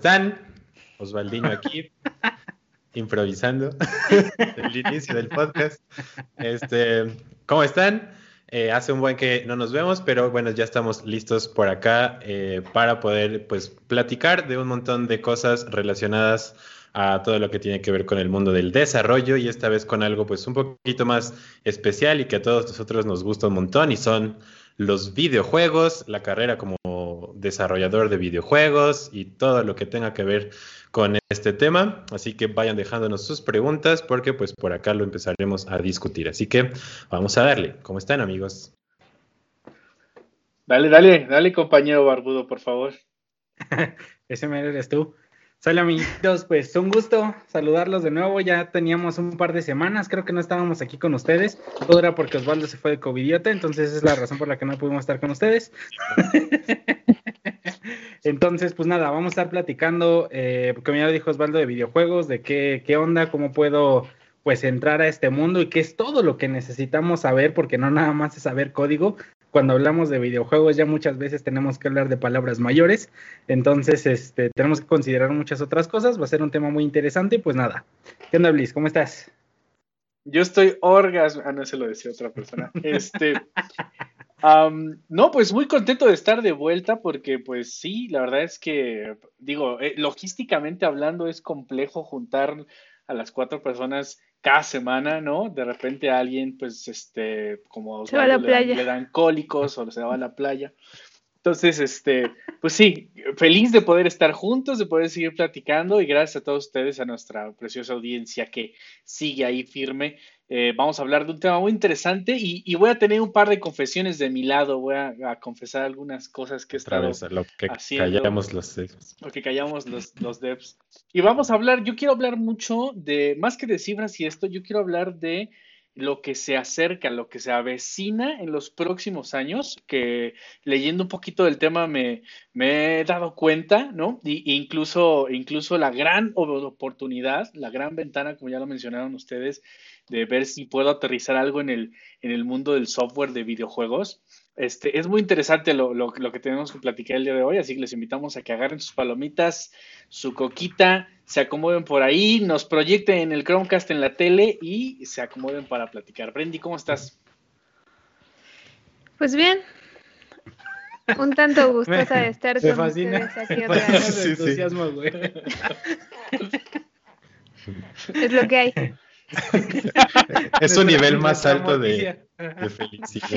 devs, ¿cómo están? Osvaldiño aquí, improvisando el inicio del podcast. Este, ¿Cómo están? Eh, hace un buen que no nos vemos, pero bueno, ya estamos listos por acá eh, para poder pues platicar de un montón de cosas relacionadas a todo lo que tiene que ver con el mundo del desarrollo y esta vez con algo pues un poquito más especial y que a todos nosotros nos gusta un montón y son los videojuegos, la carrera como desarrollador de videojuegos y todo lo que tenga que ver con este tema. Así que vayan dejándonos sus preguntas porque pues por acá lo empezaremos a discutir. Así que vamos a darle. ¿Cómo están amigos? Dale, dale, dale compañero Barbudo, por favor. Ese me eres tú. Hola amiguitos, pues un gusto saludarlos de nuevo. Ya teníamos un par de semanas, creo que no estábamos aquí con ustedes. Todo era porque Osvaldo se fue de covidiota, entonces es la razón por la que no pudimos estar con ustedes. entonces, pues nada, vamos a estar platicando, eh, como ya dijo Osvaldo, de videojuegos, de qué, qué onda, cómo puedo pues entrar a este mundo y qué es todo lo que necesitamos saber, porque no nada más es saber código, cuando hablamos de videojuegos ya muchas veces tenemos que hablar de palabras mayores, entonces este, tenemos que considerar muchas otras cosas, va a ser un tema muy interesante pues nada. ¿Qué onda, Bliss? ¿Cómo estás? Yo estoy orgasmo, ah, no se lo decía otra persona. Este, no, pues muy contento de estar de vuelta porque pues sí, la verdad es que, digo, eh, logísticamente hablando es complejo juntar a las cuatro personas cada semana, ¿no? De repente a alguien, pues, este, como se va a la le, playa. le dan cólicos o se va a la playa. Entonces, este, pues sí, feliz de poder estar juntos, de poder seguir platicando y gracias a todos ustedes, a nuestra preciosa audiencia que sigue ahí firme. Eh, vamos a hablar de un tema muy interesante y, y, voy a tener un par de confesiones de mi lado, voy a, a confesar algunas cosas que he Otra estado vez, lo que haciendo. callamos los devs. Lo que callamos los, los devs. Y vamos a hablar, yo quiero hablar mucho de, más que de cifras y esto, yo quiero hablar de lo que se acerca, lo que se avecina en los próximos años, que leyendo un poquito del tema me, me he dado cuenta, ¿no? Y, incluso, incluso la gran oportunidad, la gran ventana, como ya lo mencionaron ustedes, de ver si puedo aterrizar algo en el, en el mundo del software de videojuegos. Este, es muy interesante lo, lo, lo, que tenemos que platicar el día de hoy, así que les invitamos a que agarren sus palomitas, su coquita, se acomoden por ahí, nos proyecten en el Chromecast en la tele y se acomoden para platicar. Brendy, ¿cómo estás? Pues bien, un tanto gustosa de estar Me con fascina. ustedes aquí otra vez. su Sí, sí. entusiasmo, güey. Es lo que hay. Es un nivel más nuestra alto de, de felicidad.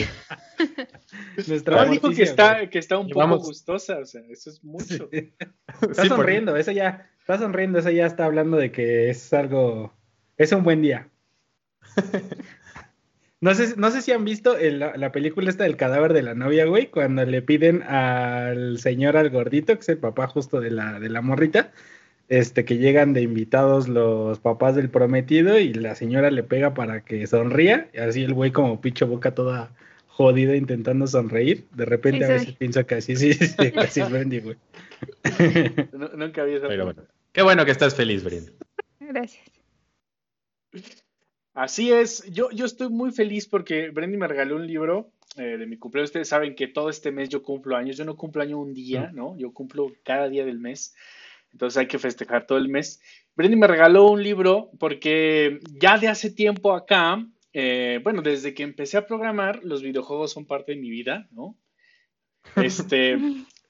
Nuestra dijo que está, que está un poco gustosa, o sea, eso es mucho. Está Sí, sonriendo, eso ya, está sonriendo, eso ya está hablando de que es algo, es un buen día. No sé, no sé si han visto el- la, la película esta del cadáver de la novia, güey, cuando le piden al señor al gordito, que es el papá justo de la, de la morrita, este, que llegan de invitados los papás del prometido y la señora le pega para que sonría, y así el güey como pinche boca toda jodida intentando sonreír, de repente Sí a veces pienso que así, sí, sí, sí, así es Brandy, güey. No- nunca había esa Pero bueno, qué bueno que estás feliz, Brenda. Gracias. Así es, yo, yo estoy muy feliz porque Brendy me regaló un libro eh, de mi cumpleaños. Ustedes saben que todo este mes yo cumplo años. Yo no cumplo año un día, ¿no? Yo cumplo cada día del mes. Entonces hay que festejar todo el mes. Brendy me regaló un libro porque ya de hace tiempo acá, eh, bueno, desde que empecé a programar, los videojuegos son parte de mi vida, ¿no? Este,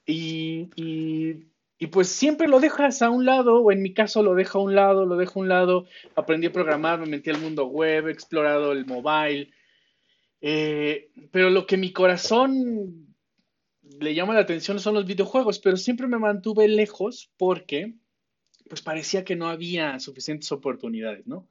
y, y, y pues siempre lo dejas a un lado, o en mi caso lo dejo a un lado, lo dejo a un lado. Aprendí a programar, me metí al mundo web, he explorado el mobile. Eh, pero lo que mi corazón le llama la atención son los videojuegos, pero siempre me mantuve lejos porque pues parecía que no había suficientes oportunidades, ¿no?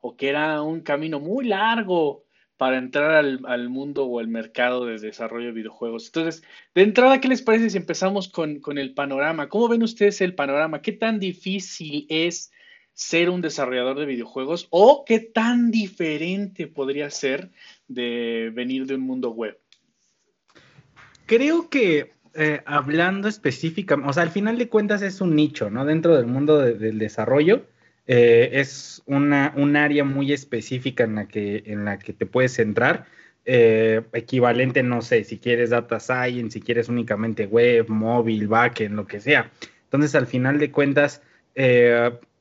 O que era un camino muy largo para entrar al, mundo o al mercado de desarrollo de videojuegos. Entonces, de entrada, ¿qué les parece si empezamos con, con el panorama? ¿Cómo ven ustedes el panorama? ¿Qué tan difícil es ser un desarrollador de videojuegos o qué tan diferente podría ser de venir de un mundo web? Creo que eh, hablando específicamente, o sea, al final de cuentas es un nicho, ¿no? Dentro del mundo de- del desarrollo, eh, es una, un área muy específica en la que, en la que te puedes centrar. eh, equivalente, no sé, si quieres data science, si quieres únicamente web, móvil, backend, lo que sea. Entonces, al final de cuentas,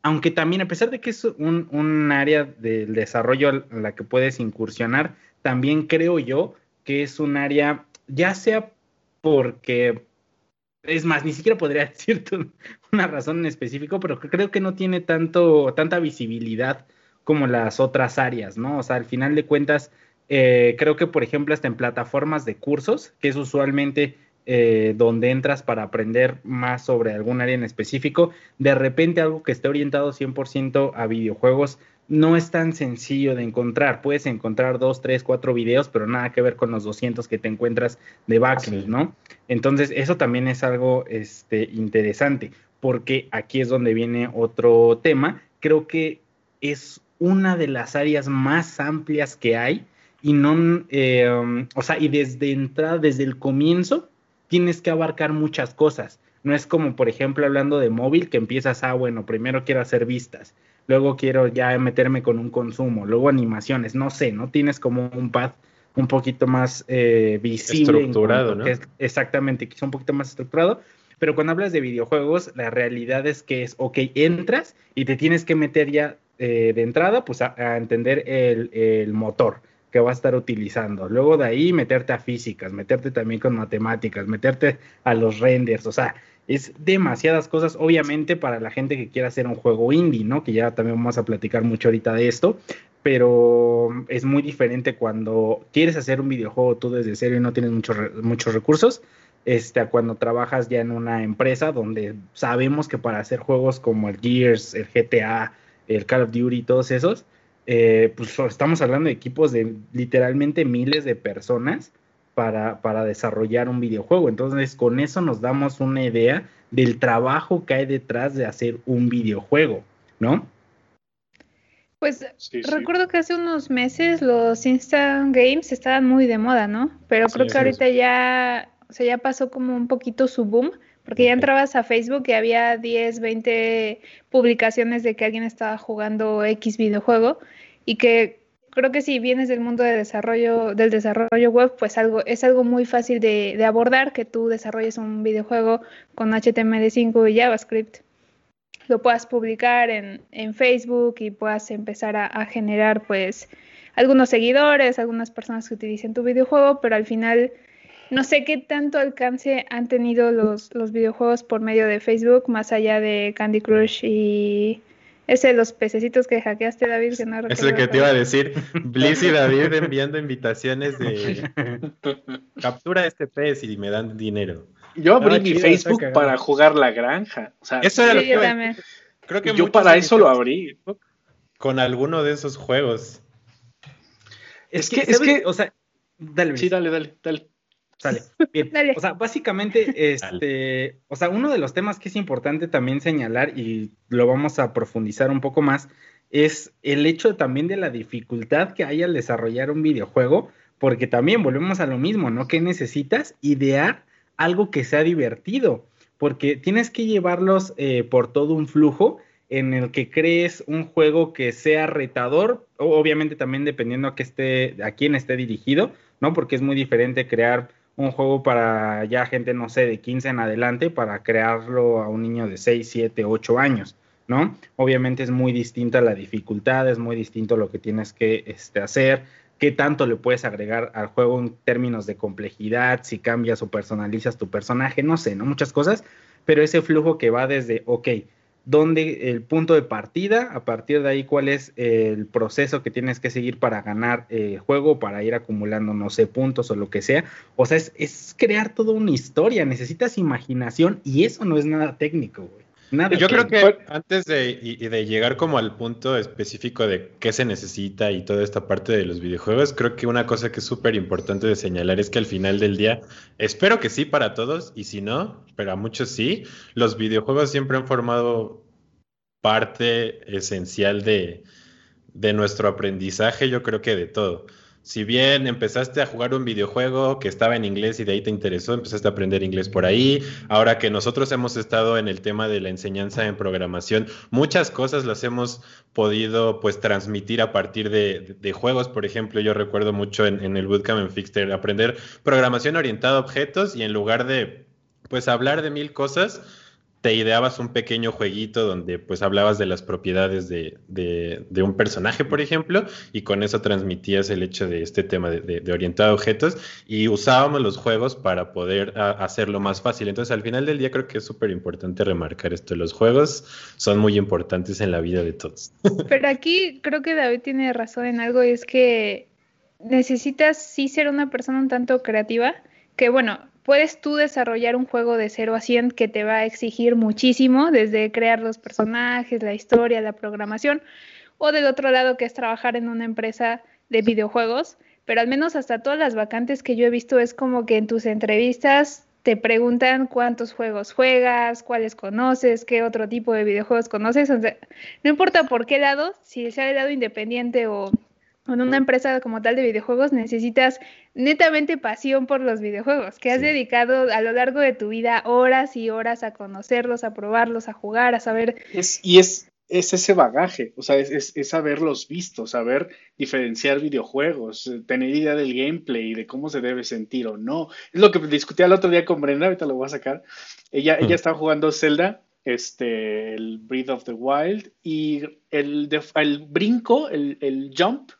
aunque también, a pesar de que es un, un área del desarrollo a la que puedes incursionar, también creo yo que es un área, ya sea porque, es más, ni siquiera podría decirte una razón en específico, pero creo que no tiene tanto, tanta visibilidad como las otras áreas, ¿no? O sea, al final de cuentas, eh, creo que, por ejemplo, hasta en plataformas de cursos, que es usualmente eh, donde entras para aprender más sobre algún área en específico, de repente algo que esté orientado 100% a videojuegos no es tan sencillo de encontrar. Puedes encontrar dos, tres, cuatro videos, pero nada que ver con los 200 que te encuentras de backlink, ¿no? Entonces, eso también es algo este, interesante, porque aquí es donde viene otro tema. Creo que es una de las áreas más amplias que hay y no, eh, um, o sea, y desde entrada, desde el comienzo, tienes que abarcar muchas cosas. No es como, por ejemplo, hablando de móvil, que empiezas, ah, bueno, primero quiero hacer vistas, luego quiero ya meterme con un consumo, luego animaciones, no sé, ¿no? Tienes como un path un poquito más eh, visible. Estructurado, ¿no? exactamente, quizá un poquito más estructurado. Pero cuando hablas de videojuegos, la realidad es que es, ok, entras y te tienes que meter ya eh, de entrada, pues a, entender el, el motor que va a estar utilizando. Luego de ahí meterte a físicas, meterte también con matemáticas, meterte a los renders, o sea, es demasiadas cosas, obviamente para la gente que quiera hacer un juego indie, ¿no? Que ya también vamos a platicar mucho ahorita de esto, pero es muy diferente cuando quieres hacer un videojuego tú desde cero y no tienes muchos muchos recursos, este, cuando trabajas ya en una empresa donde sabemos que para hacer juegos como el Gears, el GTA, el Call of Duty, todos esos, eh, pues estamos hablando de equipos de literalmente miles de personas para, para desarrollar un videojuego. Entonces, con eso nos damos una idea del trabajo que hay detrás de hacer un videojuego, ¿no? Pues recuerdo que hace unos meses los Instant Games estaban muy de moda, ¿no? Pero creo que ahorita ya, o sea, ya pasó como un poquito su boom, porque ya entrabas a Facebook y había 10, 20 publicaciones de que alguien estaba jugando X videojuego y que creo que si vienes del mundo de desarrollo, del desarrollo web, pues algo, es algo muy fácil de, de abordar que tú desarrolles un videojuego con HTML5 y JavaScript. Lo puedas publicar en, en Facebook y puedas empezar a, generar pues algunos seguidores, algunas personas que utilicen tu videojuego, pero al final no sé qué tanto alcance han tenido los videojuegos por medio de Facebook, más allá de Candy Crush y ese de los pececitos que hackeaste, David, que no Es lo que te iba a decir. Bliss y David enviando invitaciones de captura este pez y me dan dinero. Yo abrí mi Facebook para jugar la granja. O sea, eso era lo que Creo que yo para eso lo abrí. Con alguno de esos juegos. Es, que, es que, o sea, dale, sí, dale, dale, dale. Sale. Bien. O sea, básicamente, este, o sea, uno de los temas que es importante también señalar y lo vamos a profundizar un poco más es el hecho también de la dificultad que hay al desarrollar un videojuego, porque también volvemos a lo mismo, ¿no? Que necesitas idear algo que sea divertido, porque tienes que llevarlos eh, por todo un flujo en el que crees un juego que sea retador, obviamente también dependiendo a, que esté, a quién esté dirigido, ¿no? Porque es muy diferente crear un juego para ya gente, no sé, de 15 en adelante, para crearlo a un niño de 6, 7, 8 años, ¿no? Obviamente es muy distinta la dificultad, es muy distinto lo que tienes que este, hacer, qué tanto le puedes agregar al juego en términos de complejidad, si cambias o personalizas tu personaje, no sé, ¿no? Muchas cosas, pero ese flujo que va desde, ok, dónde el punto de partida, a partir de ahí cuál es el proceso que tienes que seguir para ganar el juego, para ir acumulando, no sé, puntos o lo que sea. O sea, es, crear toda una historia, necesitas imaginación y eso no es nada técnico, güey. Nada Yo creo que antes de, de llegar como al punto específico de qué se necesita y toda esta parte de los videojuegos, creo que una cosa que es súper importante de señalar es que al final del día, espero que sí para todos, y si no, pero a muchos sí, los videojuegos siempre han formado parte esencial de, de nuestro aprendizaje, yo creo que de todo si bien empezaste a jugar un videojuego que estaba en inglés y de ahí te interesó, empezaste a aprender inglés por ahí, ahora que nosotros hemos estado en el tema de la enseñanza en programación, muchas cosas las hemos podido pues transmitir a partir de, juegos, por ejemplo, yo recuerdo mucho en, en el Bootcamp en Fixter aprender programación orientada a objetos y en lugar de pues hablar de mil cosas, te ideabas un pequeño jueguito donde pues hablabas de las propiedades de, un personaje, por ejemplo, y con eso transmitías el hecho de este tema de, de orientado a objetos y usábamos los juegos para poder hacerlo más fácil. Entonces al final del día creo que es súper importante remarcar esto. Los juegos son muy importantes en la vida de todos. Pero aquí creo que David tiene razón en algo, es que necesitas sí ser una persona un tanto creativa, que bueno, puedes tú desarrollar un juego de 0 a 100 que te va a exigir muchísimo, desde crear los personajes, la historia, la programación, o del otro lado que es trabajar en una empresa de videojuegos, pero al menos hasta todas las vacantes que yo he visto es como que en tus entrevistas te preguntan cuántos juegos juegas, cuáles conoces, qué otro tipo de videojuegos conoces, no importa por qué lado, si sea de lado independiente o en una empresa como tal de videojuegos necesitas netamente pasión por los videojuegos, que has dedicado a lo largo de tu vida horas y horas a conocerlos, a probarlos, a jugar, a saber. Es, y es, es ese bagaje, o sea, es, es, saberlos visto, saber diferenciar videojuegos, eh, tener idea del gameplay, de cómo se debe sentir o no. Es lo que discutía el otro día con Brenda, ahorita lo voy a sacar. Ella, ella estaba jugando Zelda este, el Breath of the Wild y el, el brinco, el, el, jump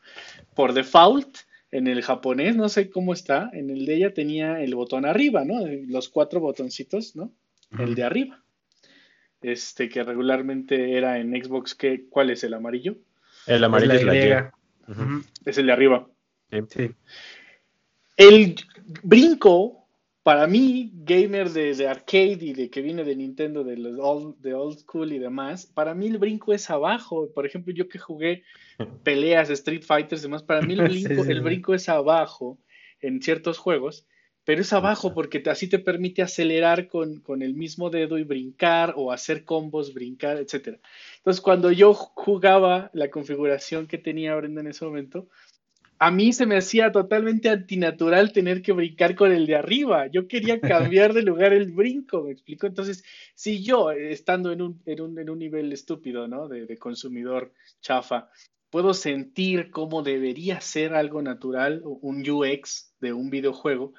por default en el japonés, no sé cómo está, en el de ella tenía el botón arriba, ¿no? Los cuatro botoncitos, ¿no? El de arriba. Este que regularmente era en Xbox, ¿qué, ¿cuál es el amarillo? El amarillo es la, Es el de arriba. Sí. El brinco para mí, gamer de, arcade y de que viene de Nintendo, de, los old, de old school y demás, para mí el brinco es abajo. Por ejemplo, yo que jugué peleas, Street Fighters y demás, para mí el brinco, el brinco es abajo en ciertos juegos, pero es abajo porque así te permite acelerar con, con, el mismo dedo y brincar o hacer combos, brincar, etc. Entonces, cuando yo jugaba la configuración que tenía Brenda en ese momento, a mí se me hacía totalmente antinatural tener que brincar con el de arriba. Yo quería cambiar de lugar el brinco, ¿me explico? Entonces, si yo, estando en un, nivel estúpido, ¿no? De, consumidor chafa, puedo sentir cómo debería ser algo natural, un UX de un videojuego,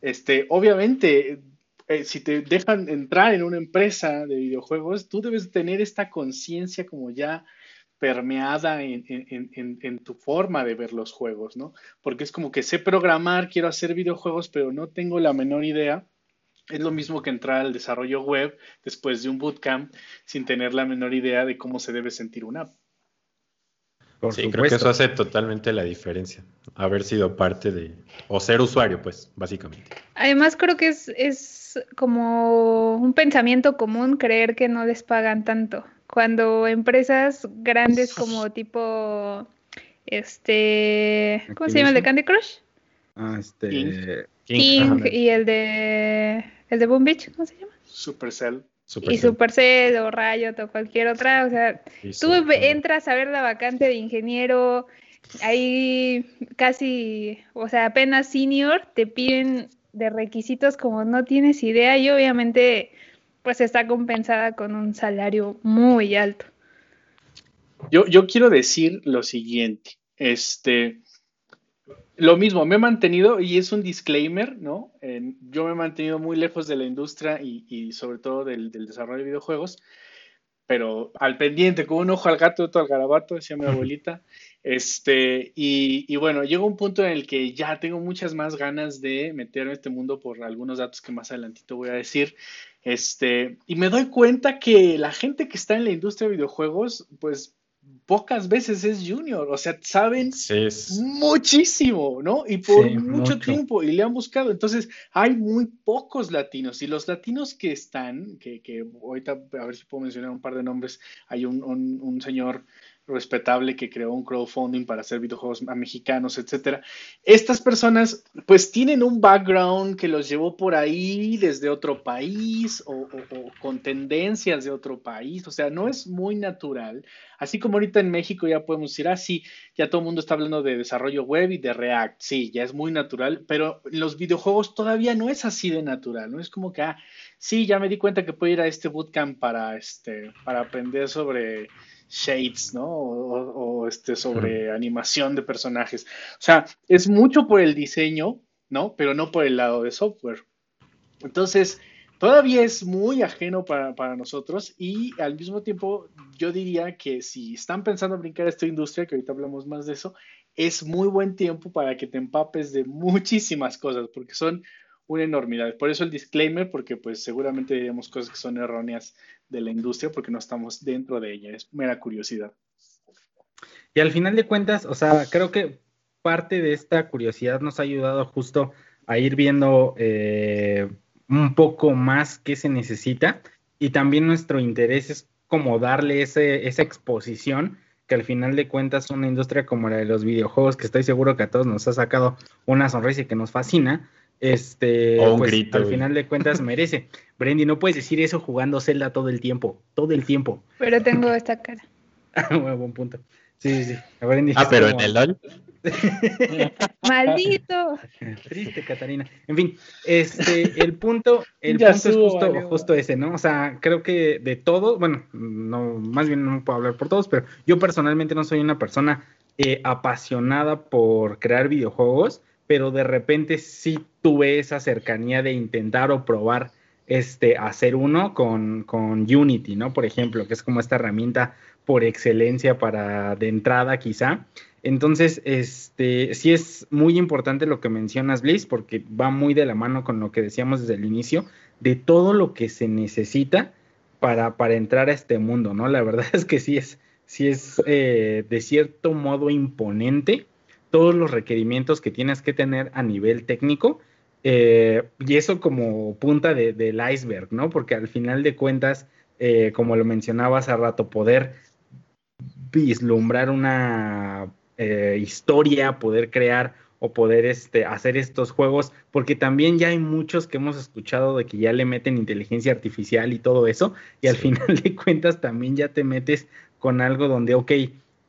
este, obviamente, eh, si te dejan entrar en una empresa de videojuegos, tú debes tener esta conciencia como ya permeada en, tu forma de ver los juegos, ¿no? Porque es como que sé programar, quiero hacer videojuegos, pero no tengo la menor idea. Es lo mismo que entrar al desarrollo web después de un bootcamp sin tener la menor idea de cómo se debe sentir una app. sí, creo que eso hace totalmente la diferencia. Haber sido parte de, o ser usuario, pues, básicamente. Además, creo que es, es como un pensamiento común creer que no les pagan tanto cuando empresas grandes como tipo este ¿cómo se llama el de Candy Crush? Ah, este King, y el de el de Boom Beach, ¿cómo se llama? Supercell. y Supercell o Riot o cualquier otra, o sea, tú entras a ver la vacante de ingeniero, ahí casi, o sea, apenas senior, te piden de requisitos como no tienes idea y obviamente pues está compensada con un salario muy alto. Yo, yo quiero decir lo siguiente, este, lo mismo, me he mantenido, y es un disclaimer, ¿no? yo me he mantenido muy lejos de la industria y, sobre todo del, desarrollo de videojuegos, pero al pendiente, con un ojo al gato, otro al garabato, decía mi abuelita. Este, y, y, bueno, llega un punto en el que ya tengo muchas más ganas de meterme en este mundo por algunos datos que más adelantito voy a decir. Este, y me doy cuenta que la gente que está en la industria de videojuegos, pues pocas veces es junior, o sea, saben muchísimo, ¿no? Y por mucho, tiempo, y le han buscado. Entonces, hay muy pocos latinos, y los latinos que están, que, que ahorita, a ver si puedo mencionar un par de nombres, hay un, un, un señor respetable que creó un crowdfunding para hacer videojuegos a mexicanos, etcétera. Estas personas, pues, tienen un background que los llevó por ahí desde otro país o, con tendencias de otro país. O sea, no es muy natural. Así como ahorita en México ya podemos decir, ah, sí, ya todo el mundo está hablando de desarrollo web y de React. Sí, ya es muy natural, pero los videojuegos todavía no es así de natural. No es como que, ah, sí, ya me di cuenta que puedo ir a este bootcamp para, este, para aprender sobre shades, ¿no? O, este, sobre animación de personajes. O sea, es mucho por el diseño, ¿no? Pero no por el lado de software. Entonces, todavía es muy ajeno para, para, nosotros y al mismo tiempo yo diría que si están pensando en brincar a esta industria, que ahorita hablamos más de eso, es muy buen tiempo para que te empapes de muchísimas cosas, porque son una enormidad. Por eso el disclaimer, porque pues seguramente diríamos cosas que son erróneas de la industria porque no estamos dentro de ella, es mera curiosidad. Y al final de cuentas, o sea, creo que parte de esta curiosidad nos ha ayudado justo a ir viendo eh, un poco más qué se necesita y también nuestro interés es como darle esa exposición que al final de cuentas una industria como la de los videojuegos, que estoy seguro que a todos nos ha sacado una sonrisa y que nos fascina, este, pues, al final de cuentas merece. Brendy, no puedes decir eso jugando Zelda todo el tiempo, todo el tiempo. Pero tengo esta cara. bueno, buen punto. Sí, sí, ah, pero en el LOL. Maldito. Triste, Catarina. En fin, este, el punto, el punto es justo, justo, ese, ¿no? O sea, creo que de todo, bueno, no, más bien no puedo hablar por todos, pero yo personalmente no soy una persona eh, apasionada por crear videojuegos, pero de repente sí tuve esa cercanía de intentar o probar este, hacer uno con, con Unity, ¿no? Por ejemplo, que es como esta herramienta por excelencia para de entrada quizá. Entonces, este, sí es muy importante lo que mencionas, Bliss, porque va muy de la mano con lo que decíamos desde el inicio, de todo lo que se necesita para, para entrar a este mundo, ¿no? La verdad es que sí es, sí es eh, de cierto modo imponente todos los requerimientos que tienes que tener a nivel técnico. Eh, y eso como punta del iceberg, ¿no? Porque al final de cuentas, eh, como lo mencionaba hace rato, poder vislumbrar una eh, historia, poder crear o poder este, hacer estos juegos, porque también ya hay muchos que hemos escuchado de que ya le meten inteligencia artificial y todo eso, y al final de cuentas también ya te metes con algo donde, ok,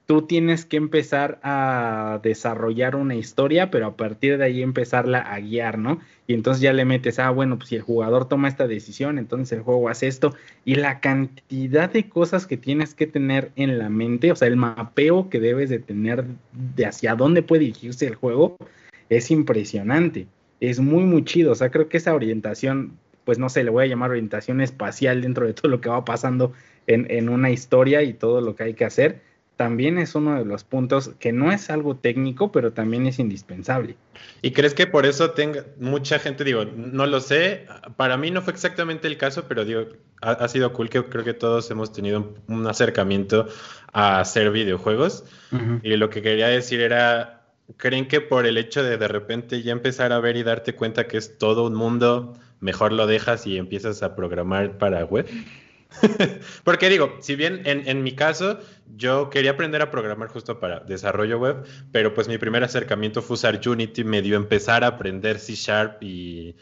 tú tienes que empezar a desarrollar una historia, pero a partir de ahí empezarla a guiar, ¿no? Y entonces ya le metes, ah, bueno, pues si el jugador toma esta decisión, entonces el juego hace esto. Y la cantidad de cosas que tienes que tener en la mente, o sea, el mapeo que debes de tener de hacia dónde puede dirigirse el juego, es impresionante. Es muy, muy chido. O sea, creo que esa orientación, pues no sé, le voy a llamar orientación espacial dentro de todo lo que va pasando en, en una historia y todo lo que hay que hacer también es uno de los puntos que no es algo técnico, pero también es indispensable. ¿Y crees que por eso tenga mucha gente, digo, no lo sé, para mí no fue exactamente el caso, pero digo, ha, sido cool que creo que todos hemos tenido un, acercamiento a hacer videojuegos. Y lo que quería decir era, ¿creen que por el hecho de de repente ya empezar a ver y darte cuenta que es todo un mundo, mejor lo dejas y empiezas a programar para web? Porque digo, si bien en, mi caso yo quería aprender a programar justo para desarrollo web, pero pues mi primer acercamiento fue usar Unity, me dio empezar a aprender C Sharp y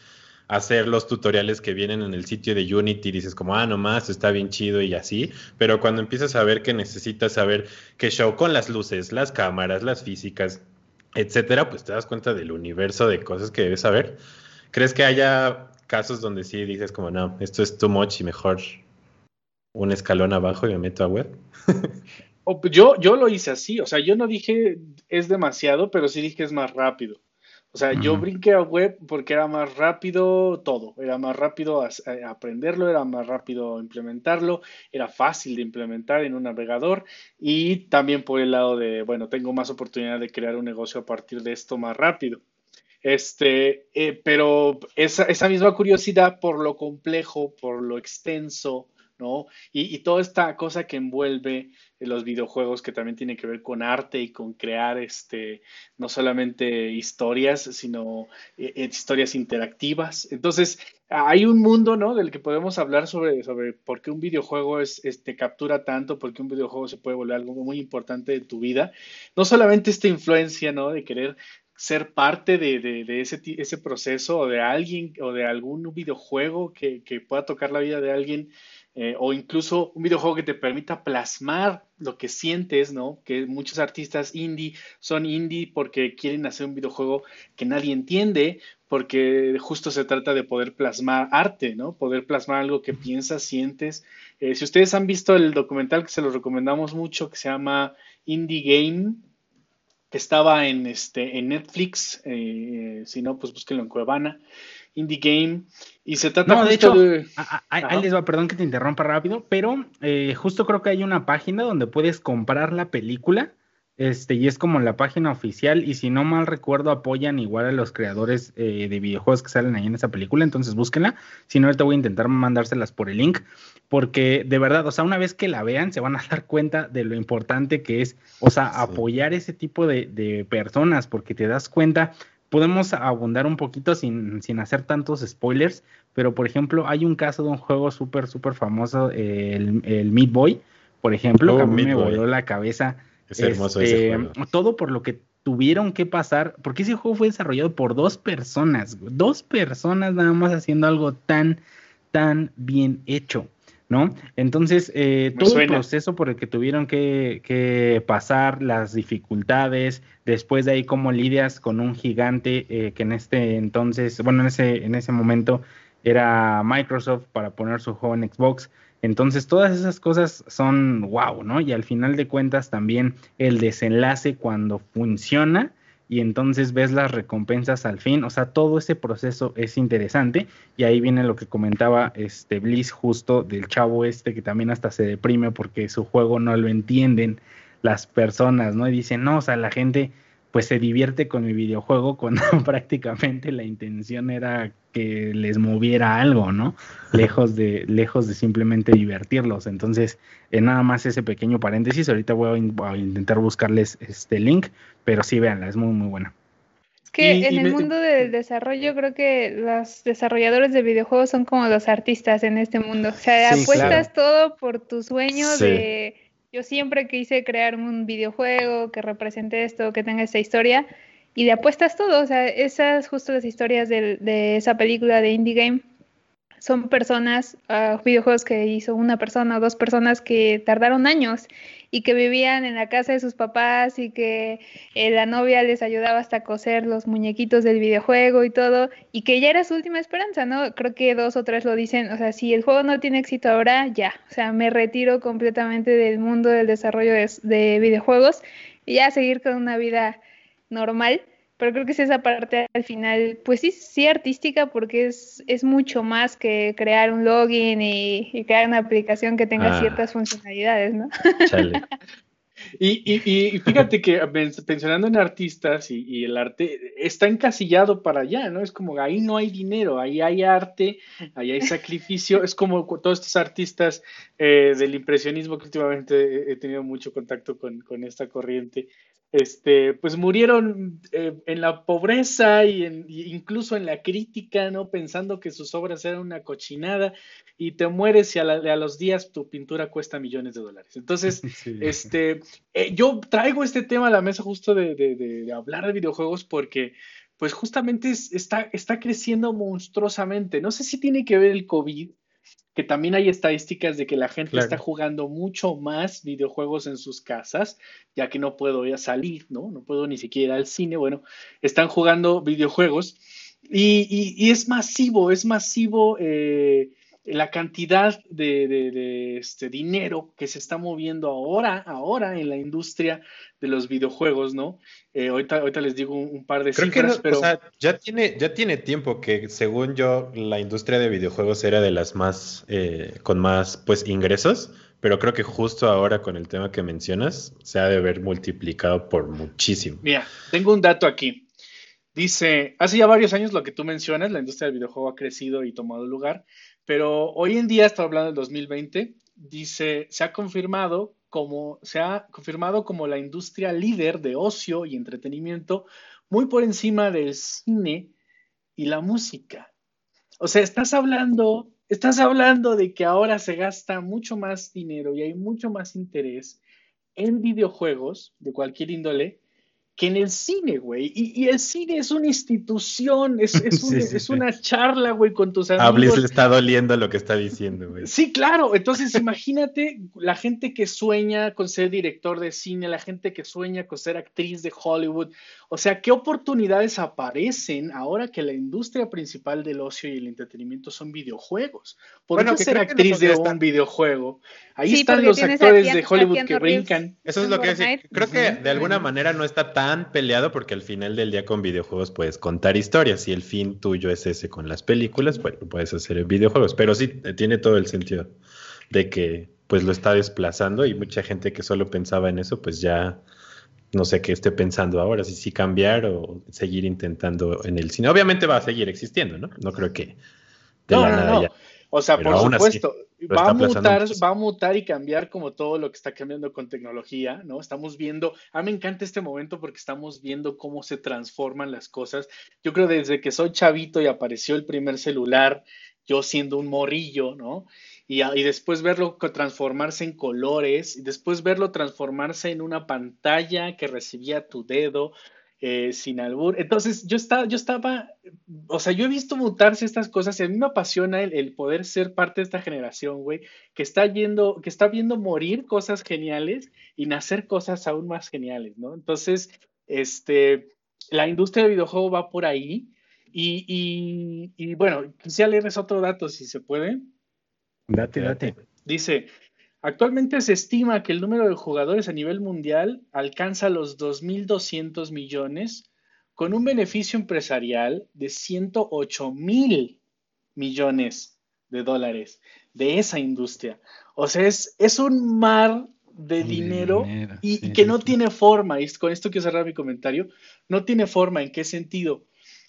hacer los tutoriales que vienen en el sitio de Unity, dices como, ah, nomás, está bien chido y así, pero cuando empiezas a ver que necesitas saber qué show con las luces, las cámaras, las físicas, etcétera, pues te das cuenta del universo de cosas que debes saber. ¿Crees que haya casos donde sí dices como, no, esto es too much y mejor un escalón abajo y me meto a web. yo, yo lo hice así, o sea, yo no dije es demasiado, pero sí dije es más rápido. O sea, yo brinqué a web porque era más rápido todo, era más rápido aprenderlo, era más rápido implementarlo, era fácil de implementar en un navegador y también por el lado de, bueno, tengo más oportunidad de crear un negocio a partir de esto más rápido. Este, eh, pero esa, esa misma curiosidad por lo complejo, por lo extenso, ¿no? Y, toda esta cosa que envuelve los videojuegos que también tiene que ver con arte y con crear este, no solamente historias, sino eh, eh, historias interactivas. Entonces, hay un mundo, ¿no? Del que podemos hablar sobre, sobre por qué un videojuego es, este, captura tanto, por qué un videojuego se puede volver algo muy importante de tu vida. No solamente esta influencia, ¿no? De querer ser parte de, de, ese, ese, proceso o de alguien o de algún videojuego que, que pueda tocar la vida de alguien eh, o incluso un videojuego que te permita plasmar lo que sientes, ¿no? Que muchos artistas indie son indie porque quieren hacer un videojuego que nadie entiende, porque justo se trata de poder plasmar arte, ¿no? Poder plasmar algo que piensas, sientes. Eh, si ustedes han visto el documental que se lo recomendamos mucho, que se llama Indie Game, que estaba en, este, en Netflix, eh, si no, pues búsquenlo en Cuevana. Indie game. Y se trata no, de hecho, ahí les va, perdón que te interrumpa rápido, pero eh, justo creo que hay una página donde puedes comprar la película este, y es como la página oficial, y si no mal recuerdo, apoyan igual a los creadores eh, de videojuegos que salen ahí en esa película, entonces búsquenla. Si no, ahorita voy a intentar mandárselas por el link, porque de verdad, o sea, una vez que la vean, se van a dar cuenta de lo importante que es, o sea, apoyar ese tipo de, personas, porque te das cuenta, podemos abundar un poquito sin, sin hacer tantos spoilers, pero por ejemplo, hay un caso de un juego súper, súper famoso, el, el Meat Boy, por ejemplo, que a oh, mí me voló la cabeza. Es hermoso ese este, Todo por lo que tuvieron que pasar, porque ese juego fue desarrollado por dos personas, dos personas nada más haciendo algo tan, tan bien hecho, ¿no? Entonces, eh, todo el proceso por el que tuvieron que, pasar, las dificultades, después de ahí cómo lidias con un gigante eh, que en este entonces, bueno, en ese, en ese momento era Microsoft para poner su juego en Xbox, entonces, todas esas cosas son wow, ¿no? Y al final de cuentas también el desenlace cuando funciona y entonces ves las recompensas al fin, o sea, todo ese proceso es interesante y ahí viene lo que comentaba este Bliss justo del chavo este que también hasta se deprime porque su juego no lo entienden las personas, ¿no? Y dicen, "No, o sea, la gente pues se divierte con mi videojuego cuando prácticamente la intención era que les moviera algo, ¿no? Lejos de, lejos de simplemente divertirlos. Entonces, eh, nada más ese pequeño paréntesis. Ahorita voy a, intentar buscarles este link, pero sí, véanla, es muy, muy buena. Es que en el mundo del desarrollo creo que los desarrolladores de videojuegos son como los artistas en este mundo. O sea, apuestas todo por tu sueño de yo siempre quise crear un videojuego que represente esto, que tenga esa historia, y de apuestas todo, o sea, esas justo las historias de, de esa película de Indie Game son personas, uh, videojuegos que hizo una persona o dos personas que tardaron años y que vivían en la casa de sus papás y que eh, la novia les ayudaba hasta coser los muñequitos del videojuego y todo, y que ya era su última esperanza, ¿no? Creo que dos o tres lo dicen, o sea, si el juego no tiene éxito ahora, ya, o sea, me retiro completamente del mundo del desarrollo de, de videojuegos y ya seguir con una vida normal pero creo que es esa parte al final, pues sí, sí artística porque es, es mucho más que crear un login y, crear una aplicación que tenga ah. ciertas funcionalidades, ¿no? Chale. Y, y, y, fíjate que pensando en artistas y, el arte está encasillado para allá, ¿no? Es como ahí no hay dinero, ahí hay arte, ahí hay sacrificio. es como todos estos artistas eh, del impresionismo que últimamente he tenido mucho contacto con, con esta corriente este, pues murieron eh, en la pobreza y, incluso en la crítica, ¿no? Pensando que sus obras eran una cochinada y te mueres y a, los días tu pintura cuesta millones de dólares. Entonces, este, eh, yo traigo este tema a la mesa justo de, de, hablar de videojuegos porque pues justamente está, está creciendo monstruosamente. No sé si tiene que ver el COVID, que también hay estadísticas de que la gente está jugando mucho más videojuegos en sus casas, ya que no puedo ya salir, ¿no? No puedo ni siquiera ir al cine, bueno, están jugando videojuegos y, es masivo, es masivo eh, la cantidad de, este dinero que se está moviendo ahora, ahora en la industria de los videojuegos, ¿no? Eh, ahorita, ahorita les digo un, par de cifras, pero... O sea, ya tiene, ya tiene tiempo que, según yo, la industria de videojuegos era de las más, eh, con más, pues, ingresos, pero creo que justo ahora con el tema que mencionas, se ha de ver multiplicado por muchísimo. Mira, tengo un dato aquí. Dice, hace ya varios años lo que tú mencionas, la industria del videojuego ha crecido y tomado lugar, pero hoy en día, estoy hablando del 2020, dice, se ha confirmado como, se ha confirmado como la industria líder de ocio y entretenimiento, muy por encima del cine y la música. O sea, estás hablando, estás hablando de que ahora se gasta mucho más dinero y hay mucho más interés en videojuegos de cualquier índole que en el cine, güey. Y, el cine es una institución, es, es, una charla, güey, con tus amigos. A Bliss le está doliendo lo que está diciendo, güey. Sí, claro. Entonces, imagínate la gente que sueña con ser director de cine, la gente que sueña con ser actriz de Hollywood. O sea, ¿qué oportunidades aparecen ahora que la industria principal del ocio y el entretenimiento son videojuegos? ¿Por qué ser actriz de un videojuego? Ahí están los actores de Hollywood que brincan. Eso es lo que decir. Creo que de alguna manera no está tan tan peleado porque al final del día con videojuegos puedes contar historias y el fin tuyo es ese con las películas, pues lo puedes hacer en videojuegos, pero sí tiene todo el sentido de que pues lo está desplazando y mucha gente que solo pensaba en eso pues ya no sé qué esté pensando ahora, si sí cambiar o seguir intentando en el cine. Obviamente va a seguir existiendo, ¿no? No creo que no, no, no. O sea, por supuesto, va a mutar, va a mutar y cambiar como todo lo que está cambiando con tecnología, ¿no? Estamos viendo, a mí me encanta este momento porque estamos viendo cómo se transforman las cosas. Yo creo desde que soy chavito y apareció el primer celular, yo siendo un morrillo, ¿no? Y, y, después verlo transformarse en colores, y después verlo transformarse en una pantalla que recibía tu dedo, eh, sin albur. Entonces, yo estaba, yo estaba, o sea, yo he visto mutarse estas cosas y a mí me apasiona el, poder ser parte de esta generación, güey, que está yendo, que está viendo morir cosas geniales y nacer cosas aún más geniales, ¿no? Entonces, este, la industria del videojuego va por ahí y, y, y bueno, quisiera leerles otro dato, si se puede. Date, date. Dice, Actualmente se estima que el número de jugadores a nivel mundial alcanza los 2.200 millones, con un beneficio empresarial de 108 mil millones de dólares de esa industria. O sea, es, es un mar de dinero, y, que no tiene forma, y con esto quiero cerrar mi comentario, no tiene forma, ¿en qué sentido?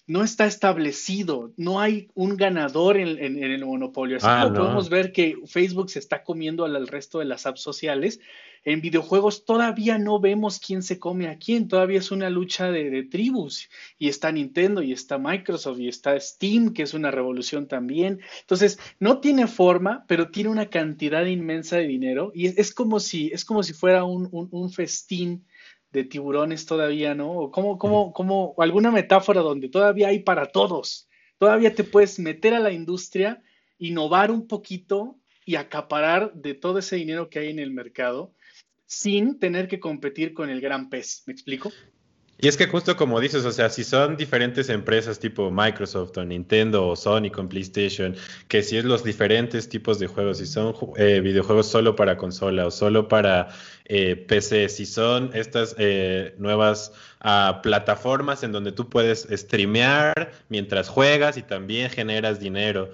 No está establecido, no hay un ganador en, el monopolio. Así ah, como podemos ver que Facebook se está comiendo al, resto de las apps sociales, en videojuegos todavía no vemos quién se come a quién, todavía es una lucha de, tribus. Y está Nintendo, y está Microsoft, y está Steam, que es una revolución también. Entonces, no tiene forma, pero tiene una cantidad inmensa de dinero, y es, como, si, es como si fuera un, un festín de tiburones todavía, ¿no? O como, como, como alguna metáfora donde todavía hay para todos. Todavía te puedes meter a la industria, innovar un poquito y acaparar de todo ese dinero que hay en el mercado sin tener que competir con el gran pez. ¿Me explico? Y es que justo como dices, o sea, si son diferentes empresas tipo Microsoft o Nintendo o Sony con PlayStation, que si es los diferentes tipos de juegos, si son eh, videojuegos solo para consola o solo para eh, PC, si son estas eh, nuevas ah, plataformas en donde tú puedes streamear mientras juegas y también generas dinero,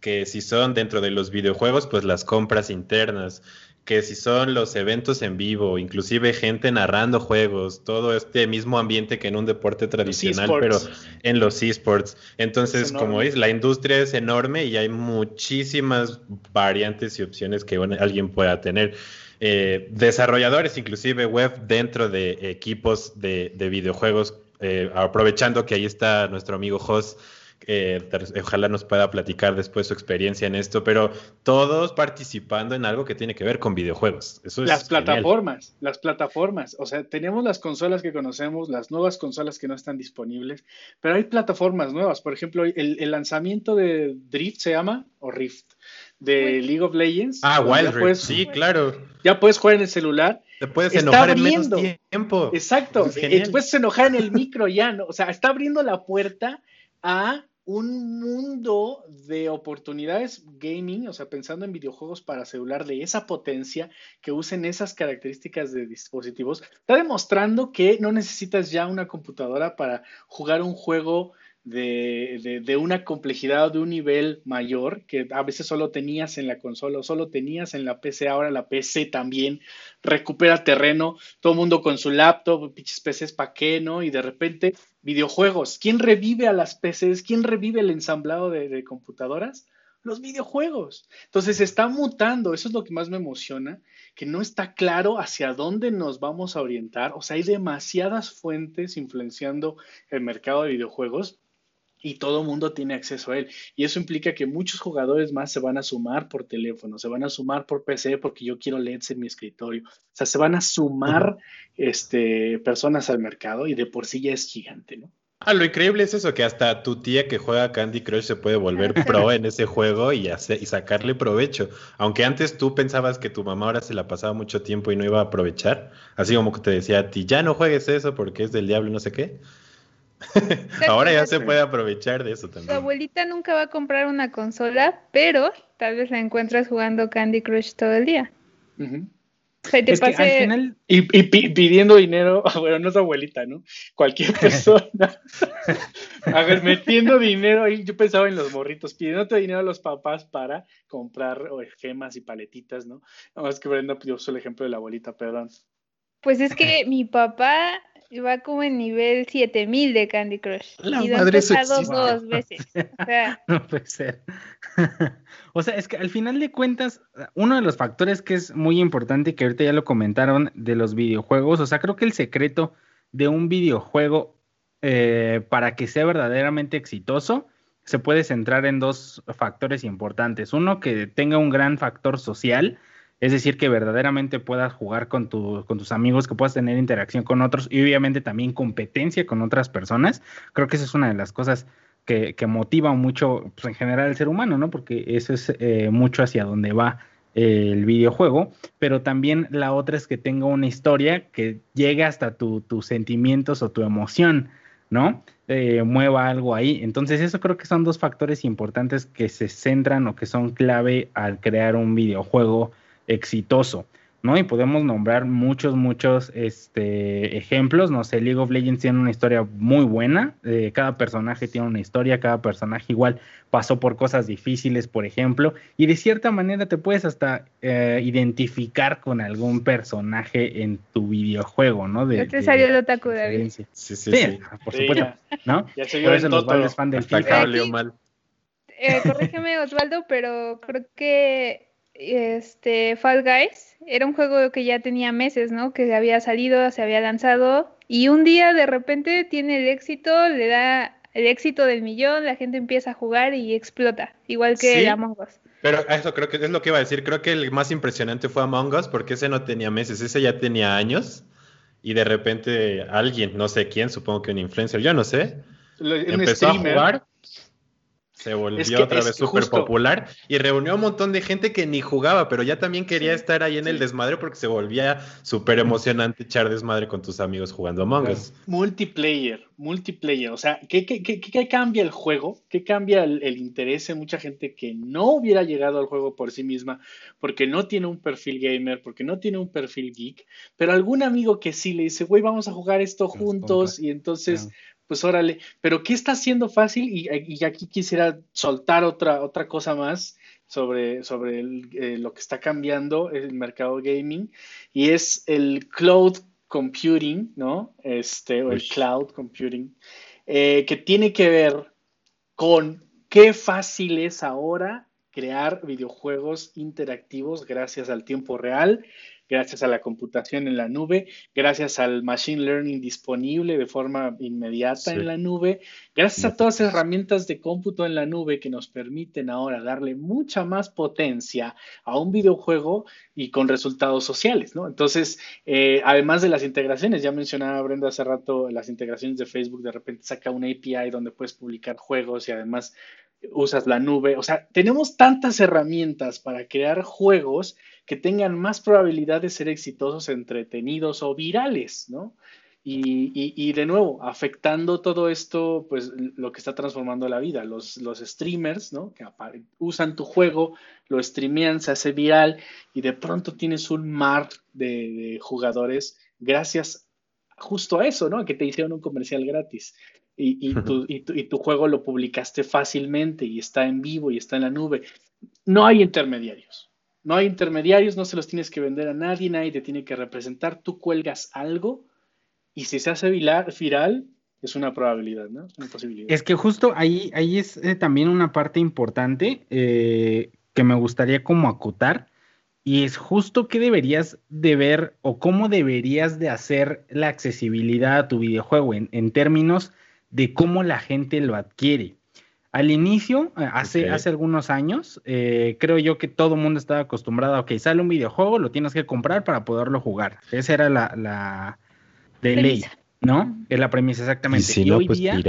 que si son dentro de los videojuegos, pues las compras internas que si son los eventos en vivo, inclusive gente narrando juegos, todo este mismo ambiente que en un deporte tradicional, pero en los esports. Entonces, como es, la industria es enorme y hay muchísimas variantes y opciones que alguien pueda tener. Eh, desarrolladores, inclusive web, dentro de equipos de, videojuegos, eh, aprovechando que ahí está nuestro amigo Jos eh, ojalá nos pueda platicar después su experiencia en esto, pero todos participando en algo que tiene que ver con videojuegos. Eso las plataformas, las plataformas, o sea, tenemos las consolas que conocemos, las nuevas consolas que no están disponibles, pero hay plataformas nuevas. Por ejemplo, el, lanzamiento de Drift se llama, o Rift, de League of Legends. Ah, Wild Rift, sí, claro. Ya puedes jugar en el celular. Te puedes enojar en menos tiempo. Exacto, puedes enojar en el micro ya, ¿no? O sea, está abriendo la puerta a un mundo de oportunidades gaming, o sea, pensando en videojuegos para celular de esa potencia, que usen esas características de dispositivos, está demostrando que no necesitas ya una computadora para jugar un juego de, de, una complejidad de un nivel mayor que a veces solo tenías en la consola o solo tenías en la PC, ahora la PC también recupera terreno, todo mundo con su laptop, pinches PCs pa' qué, ¿no? Y de repente videojuegos, ¿quién revive a las PCs? ¿Quién revive el ensamblado de, de computadoras? Los videojuegos. Entonces está mutando, eso es lo que más me emociona, que no está claro hacia dónde nos vamos a orientar, o sea, hay demasiadas fuentes influenciando el mercado de videojuegos y todo el mundo tiene acceso a él. Y eso implica que muchos jugadores más se van a sumar por teléfono, se van a sumar por PC porque yo quiero LEDs en mi escritorio. O sea, se van a sumar este, personas al mercado y de por sí ya es gigante, ¿no? Ah, lo increíble es eso, que hasta tu tía que juega Candy Crush se puede volver pro en ese juego y, hacer, y sacarle provecho. Aunque antes tú pensabas que tu mamá ahora se la pasaba mucho tiempo y no iba a aprovechar, así como que te decía a ti, ya no juegues eso porque es del diablo y no sé qué. Ahora ya se puede aprovechar de eso también. Tu abuelita nunca va a comprar una consola, pero tal vez la encuentras jugando Candy Crush todo el día. y, pidiendo dinero, bueno, no es abuelita, ¿no? Cualquier persona. a ver, metiendo dinero yo pensaba en los morritos, pidiéndote dinero a los papás para comprar gemas y paletitas, ¿no? Nada más que Brenda pidió solo el ejemplo de la abuelita, perdón. Pues es que mi papá va como en nivel 7000 de Candy Crush. La y madre dos veces. O sea, no puede ser. o sea, es que al final de cuentas, uno de los factores que es muy importante, que ahorita ya lo comentaron, de los videojuegos, o sea, creo que el secreto de un videojuego eh, para que sea verdaderamente exitoso se puede centrar en dos factores importantes. Uno, que tenga un gran factor social, es decir, que verdaderamente puedas jugar con, con tus amigos, que puedas tener interacción con otros y obviamente también competencia con otras personas. Creo que esa es una de las cosas que, motiva mucho pues, en general al ser humano, ¿no? Porque eso es eh, mucho hacia donde va el videojuego, pero también la otra es que tenga una historia que llegue hasta tus sentimientos o tu emoción, ¿no? Eh, mueva algo ahí. Entonces, eso creo que son dos factores importantes que se centran o que son clave al crear un videojuego exitoso, ¿no? Y podemos nombrar muchos, muchos este, ejemplos, no sé, League of Legends tiene una historia muy buena, eh, cada personaje tiene una historia, cada personaje igual pasó por cosas difíciles, por ejemplo, y de cierta manera te puedes hasta eh, identificar con algún personaje en tu videojuego, ¿no? De, te salió el otaku, David. Sí, sí, sí, por supuesto, ¿no? Ya se por eso los fan del FIFA. mal. Eh, corrígeme, Osvaldo, pero creo que este Fall Guys era un juego que ya tenía meses, ¿no? Que había salido, se había lanzado y un día de repente tiene el éxito, le da el éxito del millón, la gente empieza a jugar y explota, igual que Among Us. Pero eso creo que es lo que iba a decir. Creo que el más impresionante fue Among Us porque ese no tenía meses, ese ya tenía años y de repente alguien, no sé quién, supongo que un influencer, yo no sé, empezó a jugar se volvió otra vez súper popular y reunió a un montón de gente que ni jugaba, pero ya también quería estar ahí en el desmadre porque se volvía súper emocionante echar desmadre con tus amigos jugando Among Us. Multiplayer, multiplayer, o sea, ¿qué, qué, cambia el juego? ¿Qué cambia el, interés en mucha gente que no hubiera llegado al juego por sí misma porque no tiene un perfil gamer, porque no tiene un perfil geek, pero algún amigo que sí le dice, güey, vamos a jugar esto juntos y entonces pues órale, pero ¿qué está haciendo fácil? Y, aquí quisiera soltar otra, otra cosa más sobre, sobre eh, lo que está cambiando el mercado gaming, y es el cloud computing, ¿no? Este, o el cloud computing, eh, que tiene que ver con qué fácil es ahora crear videojuegos interactivos gracias al tiempo real, gracias a la computación en la nube, gracias al machine learning disponible de forma inmediata en la nube, gracias a todas las herramientas de cómputo en la nube que nos permiten ahora darle mucha más potencia a un videojuego y con resultados sociales, ¿no? Entonces, eh, además de las integraciones, ya mencionaba Brenda hace rato las integraciones de Facebook, de repente saca una API donde puedes publicar juegos y además usas la nube. O sea, tenemos tantas herramientas para crear juegos que tengan más probabilidad de ser exitosos, entretenidos o virales, ¿no? Y, de nuevo, afectando todo esto, pues lo que está transformando la vida, los, los streamers, ¿no? Que usan tu juego, lo streamean, se hace viral y de pronto tienes un mar de, jugadores gracias justo a eso, ¿no? A que te hicieron un comercial gratis. Y, tu, y, tu, juego lo publicaste fácilmente y está en vivo y está en la nube. No hay intermediarios. No hay intermediarios, no se los tienes que vender a nadie, nadie te tiene que representar. Tú cuelgas algo y si se hace viral, es una probabilidad, ¿no? Es una posibilidad. Es que justo ahí, ahí es eh, también una parte importante eh, que me gustaría como acotar. Y es justo qué deberías de ver o cómo deberías de hacer la accesibilidad a tu videojuego en, en términos de cómo la gente lo adquiere. Al inicio, eh, hace, hace algunos años, eh, creo yo que todo el mundo estaba acostumbrado a, que sale un videojuego, lo tienes que comprar para poderlo jugar. Esa era la, la de ley, ¿no? Es la premisa exactamente. Y, hoy pues día,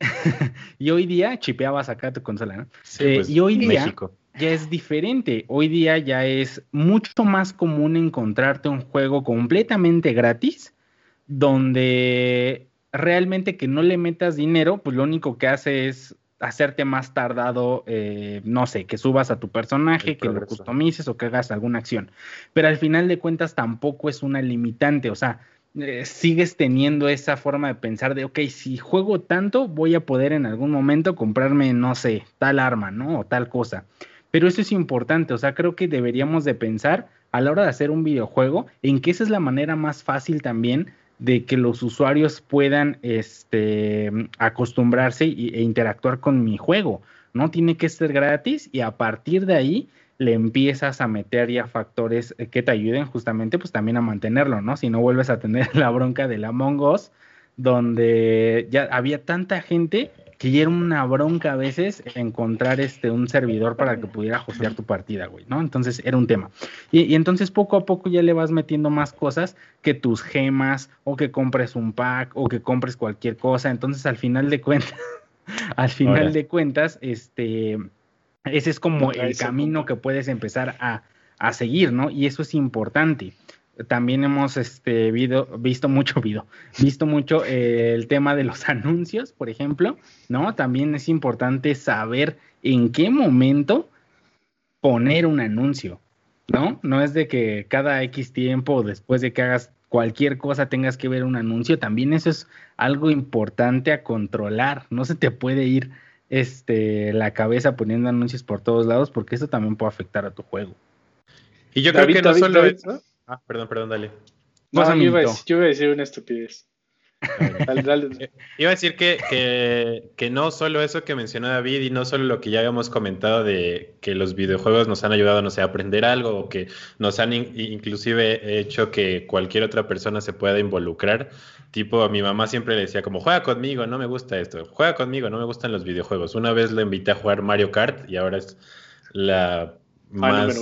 y hoy día, chipeabas acá tu consola, ¿no? Eh, pues, y hoy día ya es diferente. Hoy día ya es mucho más común encontrarte un juego completamente gratis, donde realmente que no le metas dinero, pues lo único que hace es hacerte más tardado, eh, no sé, que subas a tu personaje, que lo customices o que hagas alguna acción. Pero al final de cuentas tampoco es una limitante, o sea, eh, sigues teniendo esa forma de pensar de, ok, si juego tanto, voy a poder en algún momento comprarme, no sé, tal arma, ¿no? O tal cosa. Pero eso es importante, o sea, creo que deberíamos de pensar a la hora de hacer un videojuego en que esa es la manera más fácil también de que los usuarios puedan este, acostumbrarse e interactuar con mi juego. No tiene que ser gratis y a partir de ahí le empiezas a meter ya factores que te ayuden justamente pues también a mantenerlo, ¿no? Si no vuelves a tener la bronca de la Among Us, donde ya había tanta gente que ya era una bronca a veces encontrar este un servidor para que pudiera hostear tu partida, güey, ¿no? Entonces era un tema. Y, y, entonces poco a poco ya le vas metiendo más cosas que tus gemas, o que compres un pack, o que compres cualquier cosa. Entonces al final de cuentas, al final de cuentas, este, ese es como el camino que puedes empezar a, a seguir, ¿no? Y eso es importante también hemos este, visto mucho video, visto mucho eh, el tema de los anuncios, por ejemplo, ¿no? También es importante saber en qué momento poner un anuncio, ¿no? No es de que cada X tiempo, después de que hagas cualquier cosa, tengas que ver un anuncio. También eso es algo importante a controlar. No se te puede ir este, la cabeza poniendo anuncios por todos lados, porque eso también puede afectar a tu juego. Y yo creo que no solo eso. Ah, perdón, perdón, dale. No, yo iba, a decir, una estupidez. Iba a decir que, que, no solo eso que mencionó David y no solo lo que ya habíamos comentado de que los videojuegos nos han ayudado, no sé, a aprender algo o que nos han inclusive hecho que cualquier otra persona se pueda involucrar. Tipo, a mi mamá siempre le decía como, juega conmigo, no me gusta esto, juega conmigo, no me gustan los videojuegos. Una vez le invité a jugar Mario Kart y ahora es la más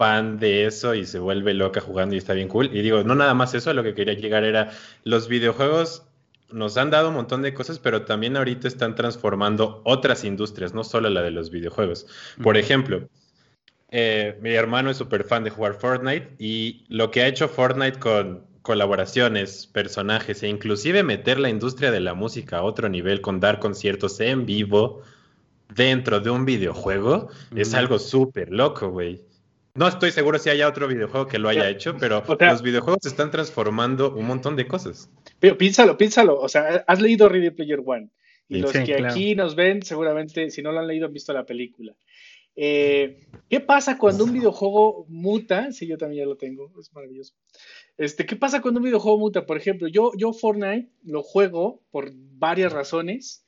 fan de eso y se vuelve loca jugando y está bien cool. Y digo, no nada más eso, a lo que quería llegar era, los videojuegos nos han dado un montón de cosas, pero también ahorita están transformando otras industrias, no solo la de los videojuegos. Por ejemplo, eh, mi hermano es súper fan de jugar Fortnite y lo que ha hecho Fortnite con colaboraciones, personajes e inclusive meter la industria de la música a otro nivel con dar conciertos en vivo dentro de un videojuego es algo súper loco, güey. No estoy seguro si haya otro videojuego que lo haya hecho, pero los videojuegos están transformando un montón de cosas. Pero piénsalo, piénsalo. O sea, has leído Ready Player One. Y los que aquí nos ven, seguramente, si no lo han leído, han visto la película. Eh, ¿Qué pasa cuando un videojuego muta? Sí, yo también ya lo tengo, es maravilloso. Este, ¿Qué pasa cuando un videojuego muta? Por ejemplo, yo, yo Fortnite lo juego por varias razones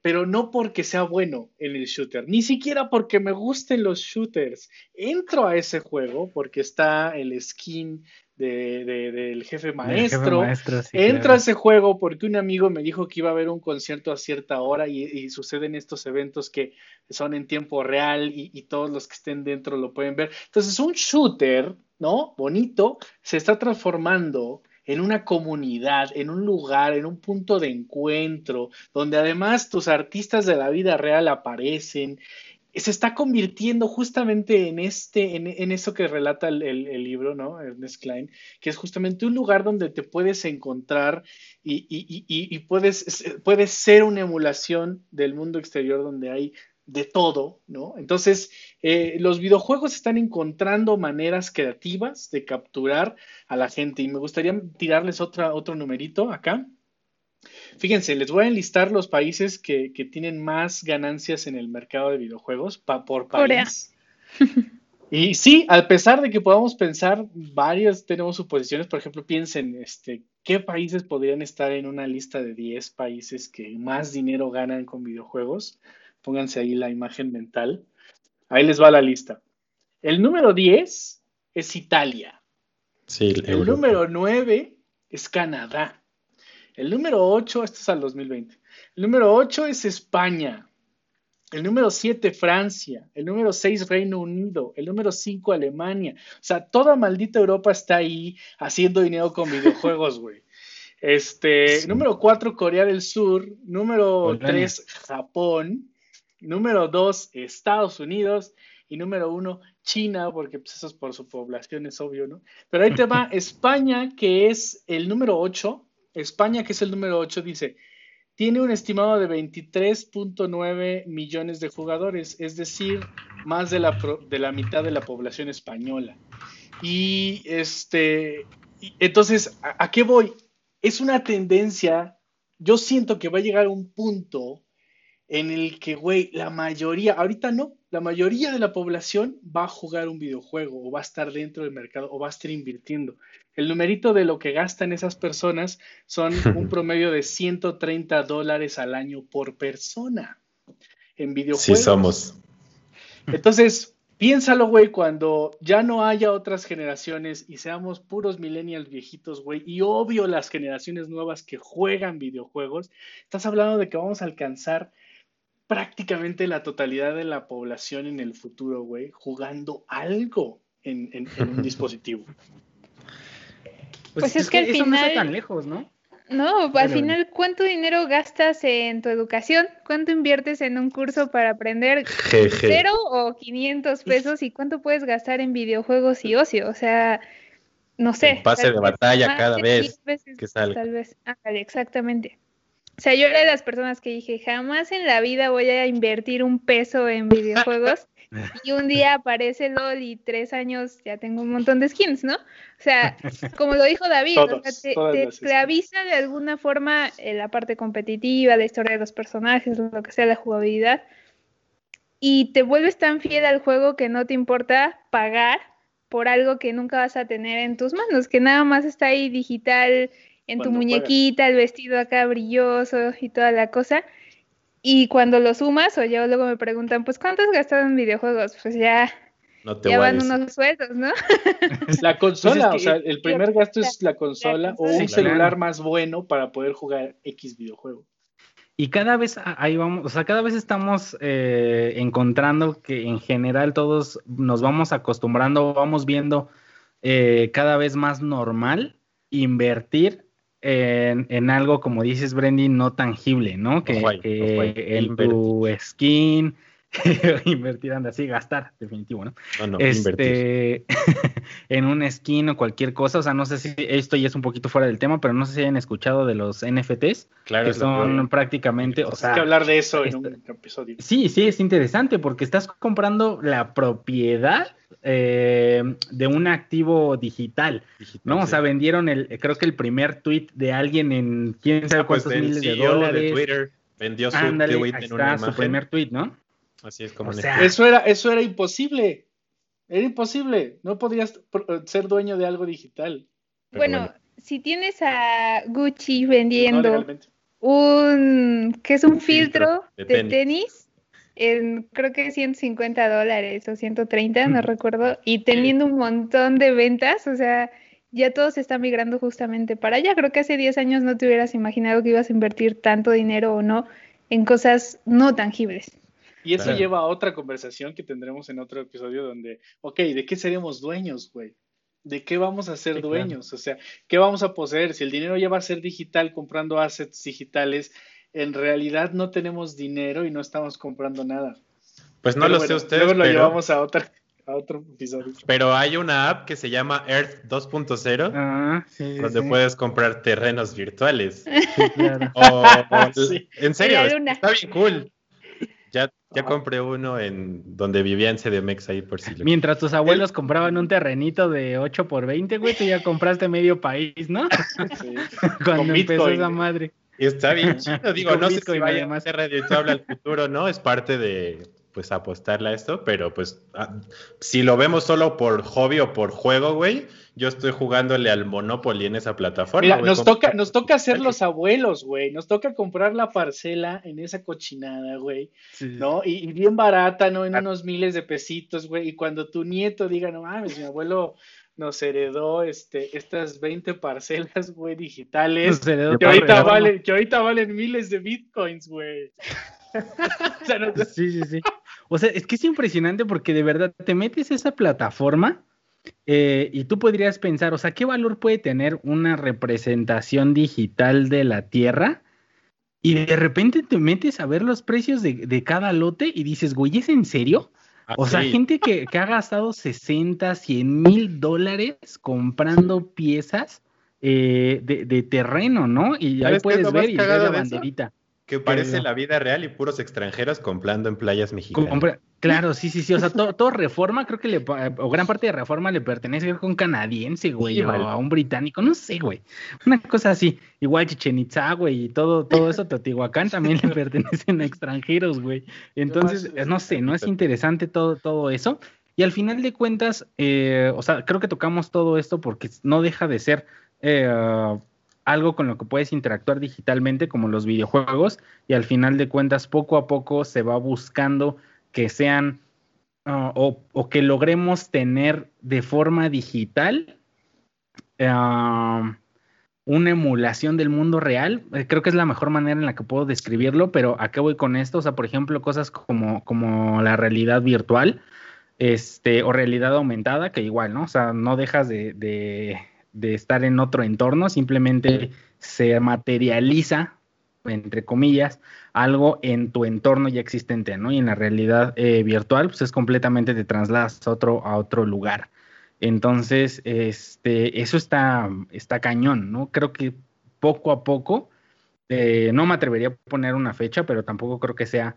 pero no porque sea bueno en el shooter, ni siquiera porque me gusten los shooters. Entro a ese juego porque está el skin del jefe maestro. Entro a ese juego porque un amigo me dijo que iba a haber un concierto a cierta hora y, suceden estos eventos que son en tiempo real y, y todos los que estén dentro lo pueden ver. Entonces, un shooter, ¿no? Bonito, se está transformando en una comunidad, en un lugar, en un punto de encuentro, donde además tus artistas de la vida real aparecen, se está convirtiendo justamente en este, en, eso que relata el, libro, ¿no? Ernest Klein, que es justamente un lugar donde te puedes encontrar y, y puedes, puedes ser una emulación del mundo exterior donde hay de todo, ¿no? Entonces, eh, los videojuegos están encontrando maneras creativas de capturar a la gente y me gustaría tirarles otra, otro numerito acá. Fíjense, les voy a enlistar los países que, tienen más ganancias en el mercado de videojuegos por país. Y sí, a pesar de que podamos pensar, varios tenemos suposiciones, por ejemplo, piensen, este, ¿qué países podrían estar en una lista de 10 países que más dinero ganan con videojuegos? Pónganse ahí la imagen mental. Ahí les va la lista. El número 10 es Italia. Sí, el, número 9 es Canadá. El número 8, esto es al 2020. El número 8 es España. El número 7, Francia. El número 6, Reino Unido. El número 5, Alemania. O sea, toda maldita Europa está ahí haciendo dinero con videojuegos, güey. Este, número 4, Corea del Sur. Número 3, Japón. Número dos, Estados Unidos. Y número uno, China, porque pues, eso es por su población, es obvio, ¿no? Pero ahí te va España, que es el número ocho. España, que es el número ocho, dice, tiene un estimado de 23.9 millones de jugadores, es decir, más de la, de la mitad de la población española. Y este, entonces, ¿a, qué voy? Es una tendencia, yo siento que va a llegar a un punto en el que, güey, la mayoría, ahorita no, la mayoría de la población va a jugar un videojuego o va a estar dentro del mercado o va a estar invirtiendo. El numerito de lo que gastan esas personas son un promedio de 130 dólares al año por persona en videojuegos. Sí, somos. Entonces, piénsalo, güey, cuando ya no haya otras generaciones y seamos puros millennials viejitos, güey, y obvio las generaciones nuevas que juegan videojuegos, estás hablando de que vamos a alcanzar prácticamente la totalidad de la población en el futuro, güey, jugando algo en, un dispositivo. Pues, pues es, que, al final... no está tan lejos, ¿no? No, al final, ¿cuánto dinero gastas en tu educación? ¿Cuánto inviertes en un curso para aprender cero o 500 pesos? ¿Y cuánto puedes gastar en videojuegos y ocio? O sea, no sé. pase de batalla cada vez que sale. Tal vez, exactamente. O sea, yo era de las personas que dije, jamás en la vida voy a invertir un peso en videojuegos. y un día aparece LOL y tres años ya tengo un montón de skins, ¿no? O sea, como lo dijo David, te, esclaviza de alguna forma la parte competitiva, la historia de los personajes, lo que sea, la jugabilidad. Y te vuelves tan fiel al juego que no te importa pagar por algo que nunca vas a tener en tus manos, que nada más está ahí digital en tu muñequita, el vestido acá brilloso y toda la cosa. Y cuando lo sumas, o ya luego me preguntan, pues ¿cuánto has gastado en videojuegos? Pues ya, ya van unos sueldos, ¿no? La consola, pues o sea, el primer gasto es la consola o un celular más bueno para poder jugar X videojuego. Y cada vez ahí vamos, o sea, cada vez estamos eh, encontrando que en general todos nos vamos acostumbrando, vamos viendo eh, cada vez más normal invertir en, algo, como dices, Brendy, no tangible, ¿no? Que, en tu skin, invertir, anda así, gastar, definitivo, ¿no? No, no, este, en un skin o cualquier cosa, o sea, no sé si esto ya es un poquito fuera del tema, pero no sé si hayan escuchado de los NFTs, claro, que son prácticamente, o sea... Hay que hablar de eso en un episodio. Sí, sí, es interesante porque estás comprando la propiedad eh, de un activo digital, ¿no? O sea, vendieron el, creo que el primer tweet de alguien en quién sabe ah, pues cuántos miles de dólares. De Twitter vendió su tweet en una su primer tweet, ¿no? Así es como. eso era, eso era imposible. Era imposible. No podías ser dueño de algo digital. Bueno, si tienes a Gucci vendiendo un, que es un filtro, de, tenis en creo que 150 dólares o 130, no recuerdo, y teniendo un montón de ventas, o sea, ya todo se está migrando justamente para allá. Creo que hace 10 años no te hubieras imaginado que ibas a invertir tanto dinero o no en cosas no tangibles. Y eso lleva a otra conversación que tendremos en otro episodio donde, ok, ¿de qué seremos dueños, güey? ¿De qué vamos a ser dueños? O sea, ¿qué vamos a poseer? Si el dinero ya va a ser digital comprando assets digitales, en realidad no tenemos dinero y no estamos comprando nada. Pues no lo sé ustedes. Luego lo llevamos a, otra, a otro episodio. Pero hay una app que se llama Earth 2.0 ah, donde puedes comprar terrenos virtuales. En serio, está bien cool. Ya, ya compré uno en donde vivía en CDMX ahí por si Mientras tus abuelos compraban un terrenito de 8 por 20, güey, tú ya compraste medio país, ¿no? Sí. Cuando empezó esa madre. Y está bien chido, digo, no sé si vaya a ser al futuro, ¿no? Es parte de, pues, apostarle a esto, pero pues, ah, si lo vemos solo por hobby o por juego, güey, yo estoy jugándole al Monopoly en esa plataforma. Mira, nos toca, nos toca ser los abuelos, güey, nos toca comprar la parcela en esa cochinada, güey, ¿no? Y, y, bien barata, ¿no? En ah. unos miles de pesitos, güey, y cuando tu nieto diga, no mames, mi abuelo nos heredó este, estas 20 parcelas, güey, digitales. Que ahorita, valen, que ahorita valen miles de bitcoins, güey. Sí, sí, sí. O sea, es que es impresionante porque de verdad te metes a esa plataforma eh, y tú podrías pensar, o sea, ¿qué valor puede tener una representación digital de la Tierra? Y de repente te metes a ver los precios de, de cada lote y dices, güey, ¿es en serio? O sea, gente que, ha gastado 60, 100 mil dólares comprando piezas eh, de, terreno, ¿no? Y ahí puedes ver y la banderita. Que parece la vida real y puros extranjeros comprando en playas mexicanas. Claro, sí, sí, sí. O sea, todo, Reforma, creo que le, o gran parte de Reforma le pertenece a un canadiense, güey, o a un británico, no sé, güey. Una cosa así. Igual Chichen Itza, güey, y todo, todo eso, Teotihuacán también le pertenecen a extranjeros, güey. Entonces, no sé, no es interesante todo, todo eso. Y al final de cuentas, eh, o sea, creo que tocamos todo esto porque no deja de ser eh, algo con lo que puedes interactuar digitalmente como los videojuegos y al final de cuentas poco a poco se va buscando que sean ah, o, que logremos tener de forma digital ah, una emulación del mundo real. Eh, creo que es la mejor manera en la que puedo describirlo, pero ¿a qué voy con esto? O sea, por ejemplo, cosas como, como la realidad virtual este, o realidad aumentada, que igual, ¿no? O sea, no dejas de de estar en otro entorno, simplemente se materializa, entre comillas, algo en tu entorno ya existente, ¿no? Y en la realidad eh, virtual, pues es completamente te trasladas a otro, a otro lugar. Entonces, este, eso está, está cañón, ¿no? Creo que poco a poco, eh, no me atrevería a poner una fecha, pero tampoco creo que sea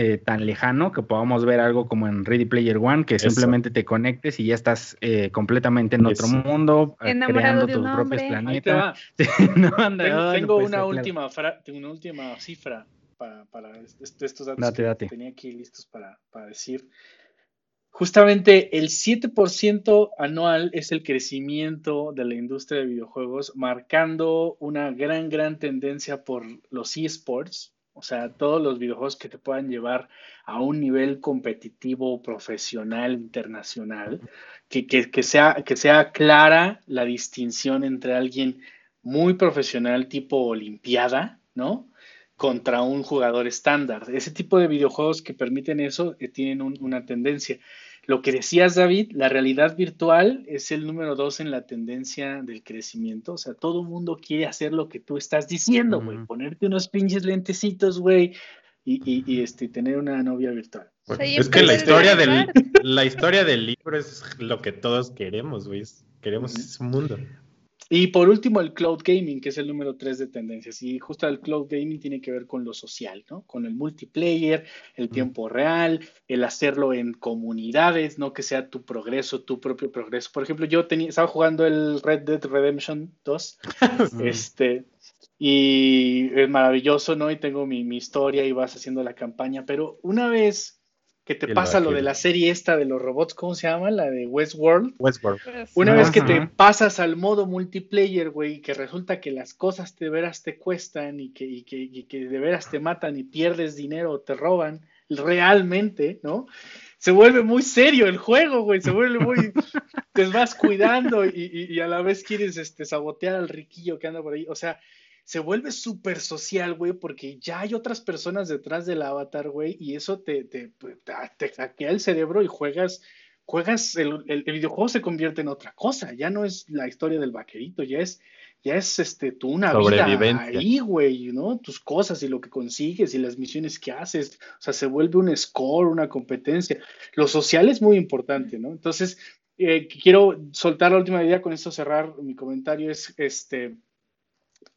eh, tan lejano que podamos ver algo como en Ready Player One, que simplemente te conectes y ya estás eh, completamente en otro mundo, eh, creando tus propios planetas. tengo, una, última una última cifra para, para estos datos que tenía aquí listos para, para decir. Justamente el 7% anual es el crecimiento de la industria de videojuegos, marcando una gran, gran tendencia por los esports, o sea, todos los videojuegos que te puedan llevar a un nivel competitivo, profesional, internacional, que, que, sea, que sea clara la distinción entre alguien muy profesional tipo Olimpiada, ¿no? Contra un jugador estándar. Ese tipo de videojuegos que permiten eso eh, tienen una tendencia. Lo que decías, David, la realidad virtual es el número dos en la tendencia del crecimiento. O sea, todo el mundo quiere hacer lo que tú estás diciendo, güey. Ponerte unos pinches lentecitos, güey, y, este, tener una novia virtual. es que la historia, del, la historia del libro es lo que todos queremos, güey. Queremos ese mundo. Y por último, el cloud gaming, que es el número tres de tendencias. Y justo el cloud gaming tiene que ver con lo social, ¿no? Con el multiplayer, el tiempo real, el hacerlo en comunidades, no que sea tu progreso, tu propio progreso. Por ejemplo, yo tenía, estaba jugando el Red Dead Redemption 2, este, y es maravilloso, ¿no? Y tengo mi, mi historia y vas haciendo la campaña, pero una vez que te pasa lo de la serie esta de los robots, ¿cómo se llama? La de Westworld. Westworld. Una vez que te pasas al modo multiplayer, güey, que resulta que las cosas de veras te cuestan y que, y que, y que de veras te matan y pierdes dinero o te roban realmente, ¿no? Se vuelve muy serio el juego, güey, se vuelve muy... te vas cuidando y, y, a la vez quieres este, sabotear al riquillo que anda por ahí. O sea, se vuelve súper social, güey, porque ya hay otras personas detrás del avatar, güey, y eso te, te, te, hackea el cerebro y juegas, juegas, el, el, videojuego se convierte en otra cosa, ya no es la historia del vaquerito, ya es, ya es este, tú una vida ahí, güey, ¿no? Tus cosas y lo que consigues y las misiones que haces, o sea, se vuelve un score, una competencia. Lo social es muy importante, ¿no? Entonces, eh, quiero soltar la última idea, con esto cerrar mi comentario, es, este,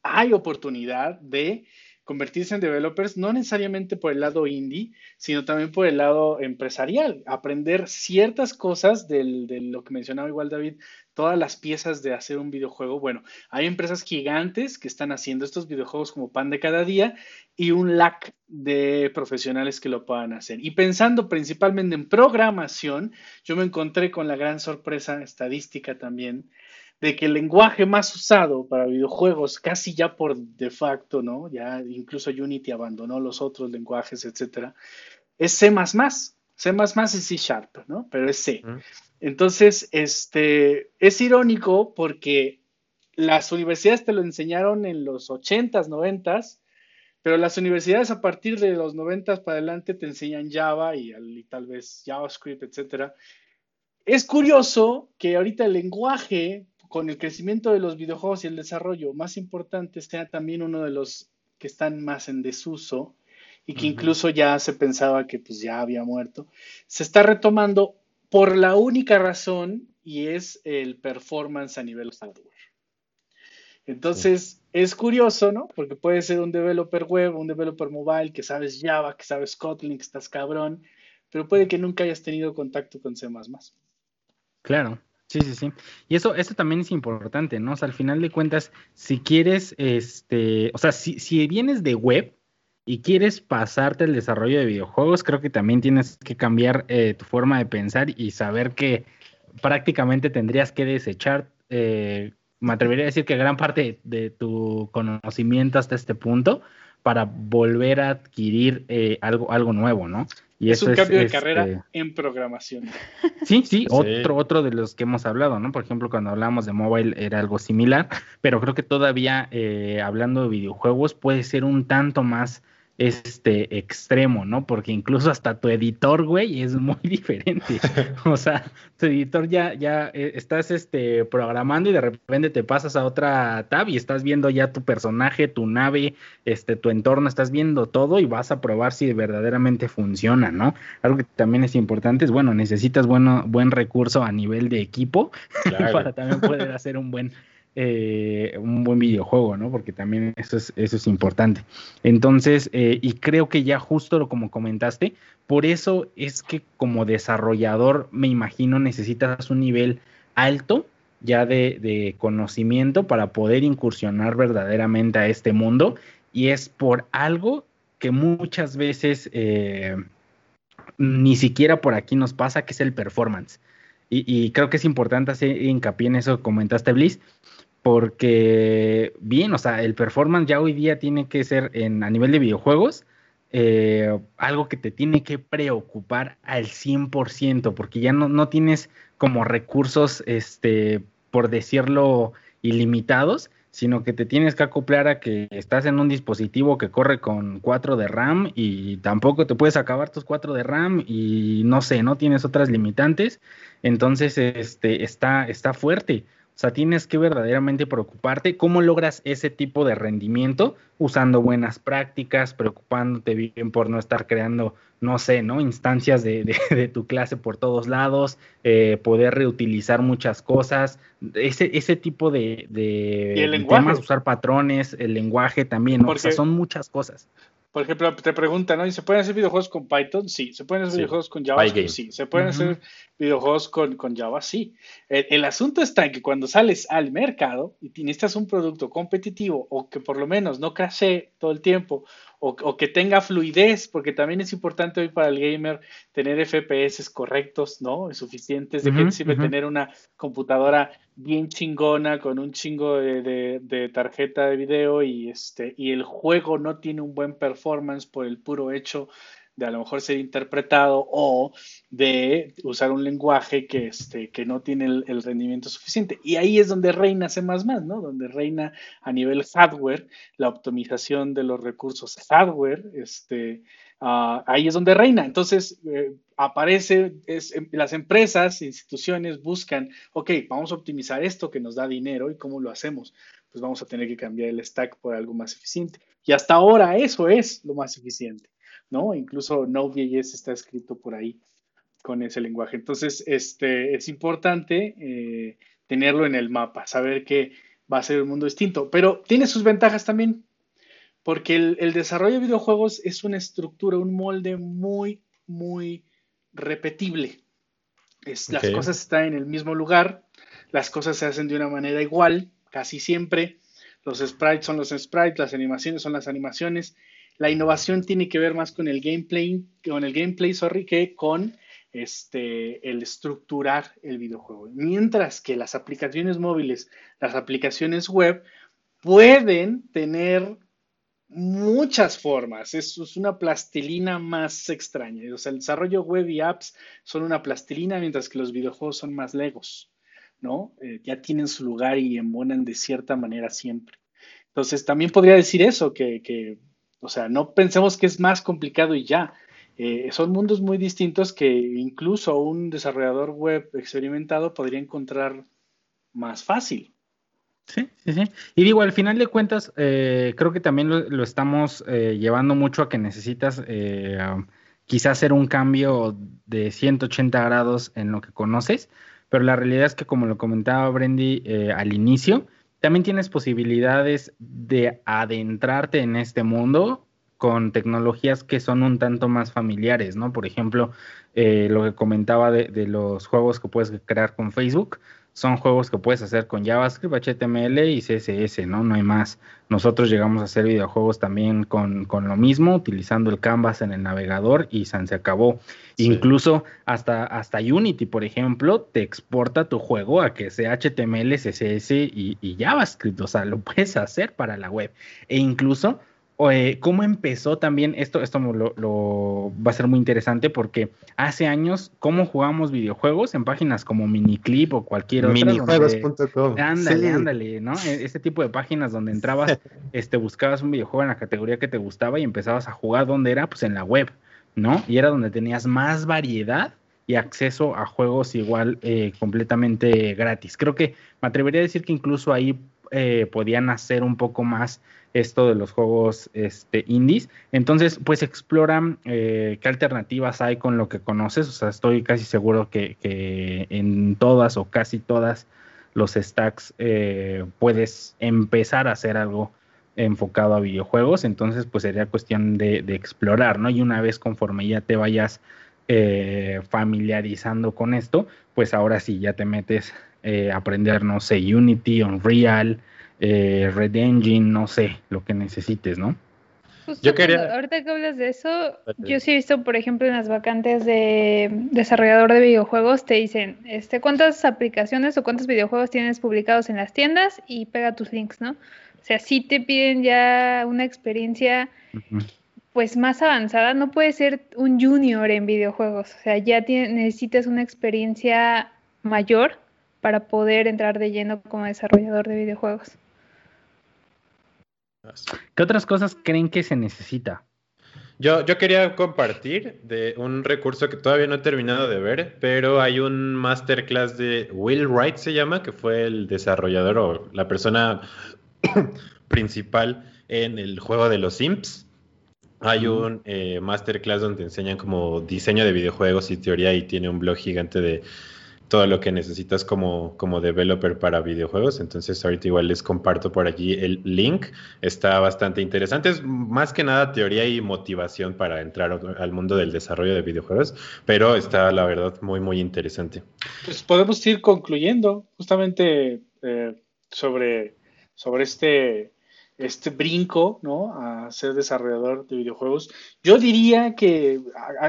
hay oportunidad de convertirse en developers, no necesariamente por el lado indie, sino también por el lado empresarial, aprender ciertas cosas de lo que mencionaba igual David, todas las piezas de hacer un videojuego. Bueno, hay empresas gigantes que están haciendo estos videojuegos como pan de cada día y un lack de profesionales que lo puedan hacer. Y pensando principalmente en programación, yo me encontré con la gran sorpresa estadística también de que el lenguaje más usado para videojuegos, casi ya por de facto, ¿no? Ya incluso Unity abandonó los otros lenguajes, etcétera, es C++. C++ es C Sharp, ¿no? Pero es C. Entonces, este, es irónico porque las universidades te lo enseñaron en los 80s, 90s, pero las universidades a partir de los 90s para adelante te enseñan Java y, y tal vez JavaScript, etcétera. Es curioso que ahorita el lenguaje con el crecimiento de los videojuegos y el desarrollo más importante, sea también uno de los que están más en desuso y que incluso ya se pensaba que pues ya había muerto, se está retomando por la única razón y es el performance a nivel hardware. Entonces, es curioso, ¿no? Porque puede ser un developer web, un developer mobile, que sabes Java, que sabes Kotlin, que estás cabrón, pero puede que nunca hayas tenido contacto con C++. Claro, sí, sí, sí. Y eso, eso también es importante, ¿no? O sea, al final de cuentas, si quieres, este, o sea, si, si vienes de web, y quieres pasarte el desarrollo de videojuegos, creo que también tienes que cambiar eh, tu forma de pensar y saber que prácticamente tendrías que desechar, eh, me atrevería a decir que gran parte de, tu conocimiento hasta este punto para volver a adquirir eh, algo, algo nuevo, ¿no? Y es un cambio de carrera este en programación. Sí, sí, otro, otro de los que hemos hablado, ¿no? Por ejemplo, cuando hablamos de mobile era algo similar, pero creo que todavía hablando de videojuegos puede ser un tanto más este extremo, ¿no? Porque incluso hasta tu editor, güey, es muy diferente. o sea, tu editor ya, ya eh, estás este, programando y de repente te pasas a otra tab y estás viendo ya tu personaje, tu nave, este, tu entorno, estás viendo todo y vas a probar si verdaderamente funciona, ¿no? Algo que también es importante es, bueno, necesitas bueno, buen recurso a nivel de equipo para también poder hacer un buen eh, un buen videojuego, ¿no? Porque también eso es, importante. Entonces, eh, y creo que ya justo lo como comentaste, por eso es que como desarrollador, me imagino, necesitas un nivel alto ya de, conocimiento para poder incursionar verdaderamente a este mundo. Y es por algo que muchas veces eh, ni siquiera por aquí nos pasa, que es el performance. Y, y, creo que es importante hacer hincapié en eso comentaste, Bliss, porque bien, o sea, el performance ya hoy día tiene que ser en, a nivel de videojuegos eh, algo que te tiene que preocupar al 100%, porque ya no, no tienes como recursos, este, por decirlo, ilimitados, sino que te tienes que acoplar a que estás en un dispositivo que corre con 4 de RAM y tampoco te puedes acabar tus 4 de RAM y no sé, no tienes otras limitantes, entonces este está está fuerte. O sea, tienes que verdaderamente preocuparte cómo logras ese tipo de rendimiento usando buenas prácticas, preocupándote bien por no estar creando, no sé, ¿no? Instancias de, de, tu clase por todos lados, eh, poder reutilizar muchas cosas, ese, ese tipo de, de temas, usar patrones, el lenguaje también, ¿no? o sea, son muchas cosas. Por ejemplo, te preguntan, ¿no? ¿Se pueden hacer videojuegos con Python? Sí. ¿Se pueden hacer videojuegos con Java? Sí. ¿Se pueden hacer videojuegos con, con Java? Sí. El, asunto está en que cuando sales al mercado y necesitas un producto competitivo o que por lo menos no crashe todo el tiempo o, que tenga fluidez, porque también es importante hoy para el gamer tener FPS correctos, ¿no? Suficientes. ¿De qué sirve tener una computadora bien chingona con un chingo de, tarjeta de video y, este, y el juego no tiene un buen performance por el puro hecho de a lo mejor ser interpretado o de usar un lenguaje que, este, que no tiene el, rendimiento suficiente. Y ahí es donde reina C++, ¿no? Donde reina a nivel hardware la optimización de los recursos hardware, este, ah, ahí es donde reina. Entonces, eh, aparece, es, em, las empresas, instituciones buscan, ok, vamos a optimizar esto que nos da dinero y cómo lo hacemos. Pues vamos a tener que cambiar el stack por algo más eficiente. Y hasta ahora eso es lo más eficiente. ¿No? Incluso Node.js está escrito por ahí con ese lenguaje. Entonces, este, es importante eh, tenerlo en el mapa, saber que va a ser un mundo distinto, pero tiene sus ventajas también, porque el, desarrollo de videojuegos es una estructura, un molde muy, muy repetible. Las cosas están en el mismo lugar, las cosas se hacen de una manera igual, casi siempre. Los sprites son los sprites, las animaciones son las animaciones la innovación tiene que ver más con el gameplay, con el gameplay, sorry, que con este, el estructurar el videojuego. Mientras que las aplicaciones móviles, las aplicaciones web, pueden tener muchas formas. Es, es una plastilina más extraña. O sea, el desarrollo web y apps son una plastilina, mientras que los videojuegos son más legos, ¿no? Eh, ya tienen su lugar y embonan de cierta manera siempre. Entonces, también podría decir eso, que, que o sea, no pensemos que es más complicado y ya. Eh, son mundos muy distintos que incluso un desarrollador web experimentado podría encontrar más fácil. Sí, sí, sí. Y digo, al final de cuentas, eh, creo que también lo, estamos eh, llevando mucho a que necesitas quizás hacer un cambio de 180 grados en lo que conoces, pero la realidad es que como lo comentaba Brendy al inicio, también tienes posibilidades de adentrarte en este mundo con tecnologías que son un tanto más familiares, ¿no? Por ejemplo, eh, lo que comentaba de, de, los juegos que puedes crear con Facebook, son juegos que puedes hacer con JavaScript, HTML y CSS, ¿no? No hay más. Nosotros llegamos a hacer videojuegos también con, con lo mismo, utilizando el Canvas en el navegador y se acabó. Incluso hasta, hasta Unity, por ejemplo, te exporta tu juego a que sea HTML, CSS y, y JavaScript, o sea, lo puedes hacer para la web. E incluso eh, cómo empezó también, esto, esto lo, va a ser muy interesante porque hace años, cómo jugábamos videojuegos en páginas como Miniclip o cualquier otra. Minijuegos.com. Ándale, ándale, ¿no? E, este tipo de páginas donde entrabas, este, buscabas un videojuego en la categoría que te gustaba y empezabas a jugar, ¿dónde era? Pues en la web, ¿no? Y era donde tenías más variedad y acceso a juegos igual eh, completamente gratis. Creo que me atrevería a decir que incluso ahí eh, podían hacer un poco más esto de los juegos este, indies. Entonces, pues exploran eh, qué alternativas hay con lo que conoces. O sea, estoy casi seguro que, en todas o casi todas los stacks eh, puedes empezar a hacer algo enfocado a videojuegos. Entonces, pues sería cuestión de, explorar, ¿no? Y una vez conforme ya te vayas eh, familiarizando con esto, pues ahora sí ya te metes a aprender, no sé, Unity, Unreal, eh, Red Engine, no sé, lo que necesites, ¿no? yo quería... ahorita que hablas de eso, yo sí he visto, por ejemplo, en las vacantes de desarrollador de videojuegos, te dicen, este, ¿cuántas aplicaciones o cuántos videojuegos tienes publicados en las tiendas? Y pega tus links, ¿no? O sea, sí te piden ya una experiencia, pues, más avanzada. No puedes ser un junior en videojuegos. O sea, ya necesitas una experiencia mayor para poder entrar de lleno como desarrollador de videojuegos. ¿Qué otras cosas creen que se necesita? Yo, yo quería compartir de un recurso que todavía no he terminado de ver, pero hay un masterclass de Will Wright, se llama, que fue el desarrollador o la persona principal en el juego de los Simps. Hay un eh, masterclass donde enseñan como diseño de videojuegos y teoría y tiene un blog gigante de todo lo que necesitas como, como developer para videojuegos. Entonces ahorita igual les comparto por allí el link. Está bastante interesante. Es más que nada teoría y motivación para entrar al mundo del desarrollo de videojuegos, pero está la verdad muy, muy interesante. Pues podemos ir concluyendo justamente eh, sobre, sobre este este brinco, ¿no? A ser desarrollador de videojuegos. Yo diría que,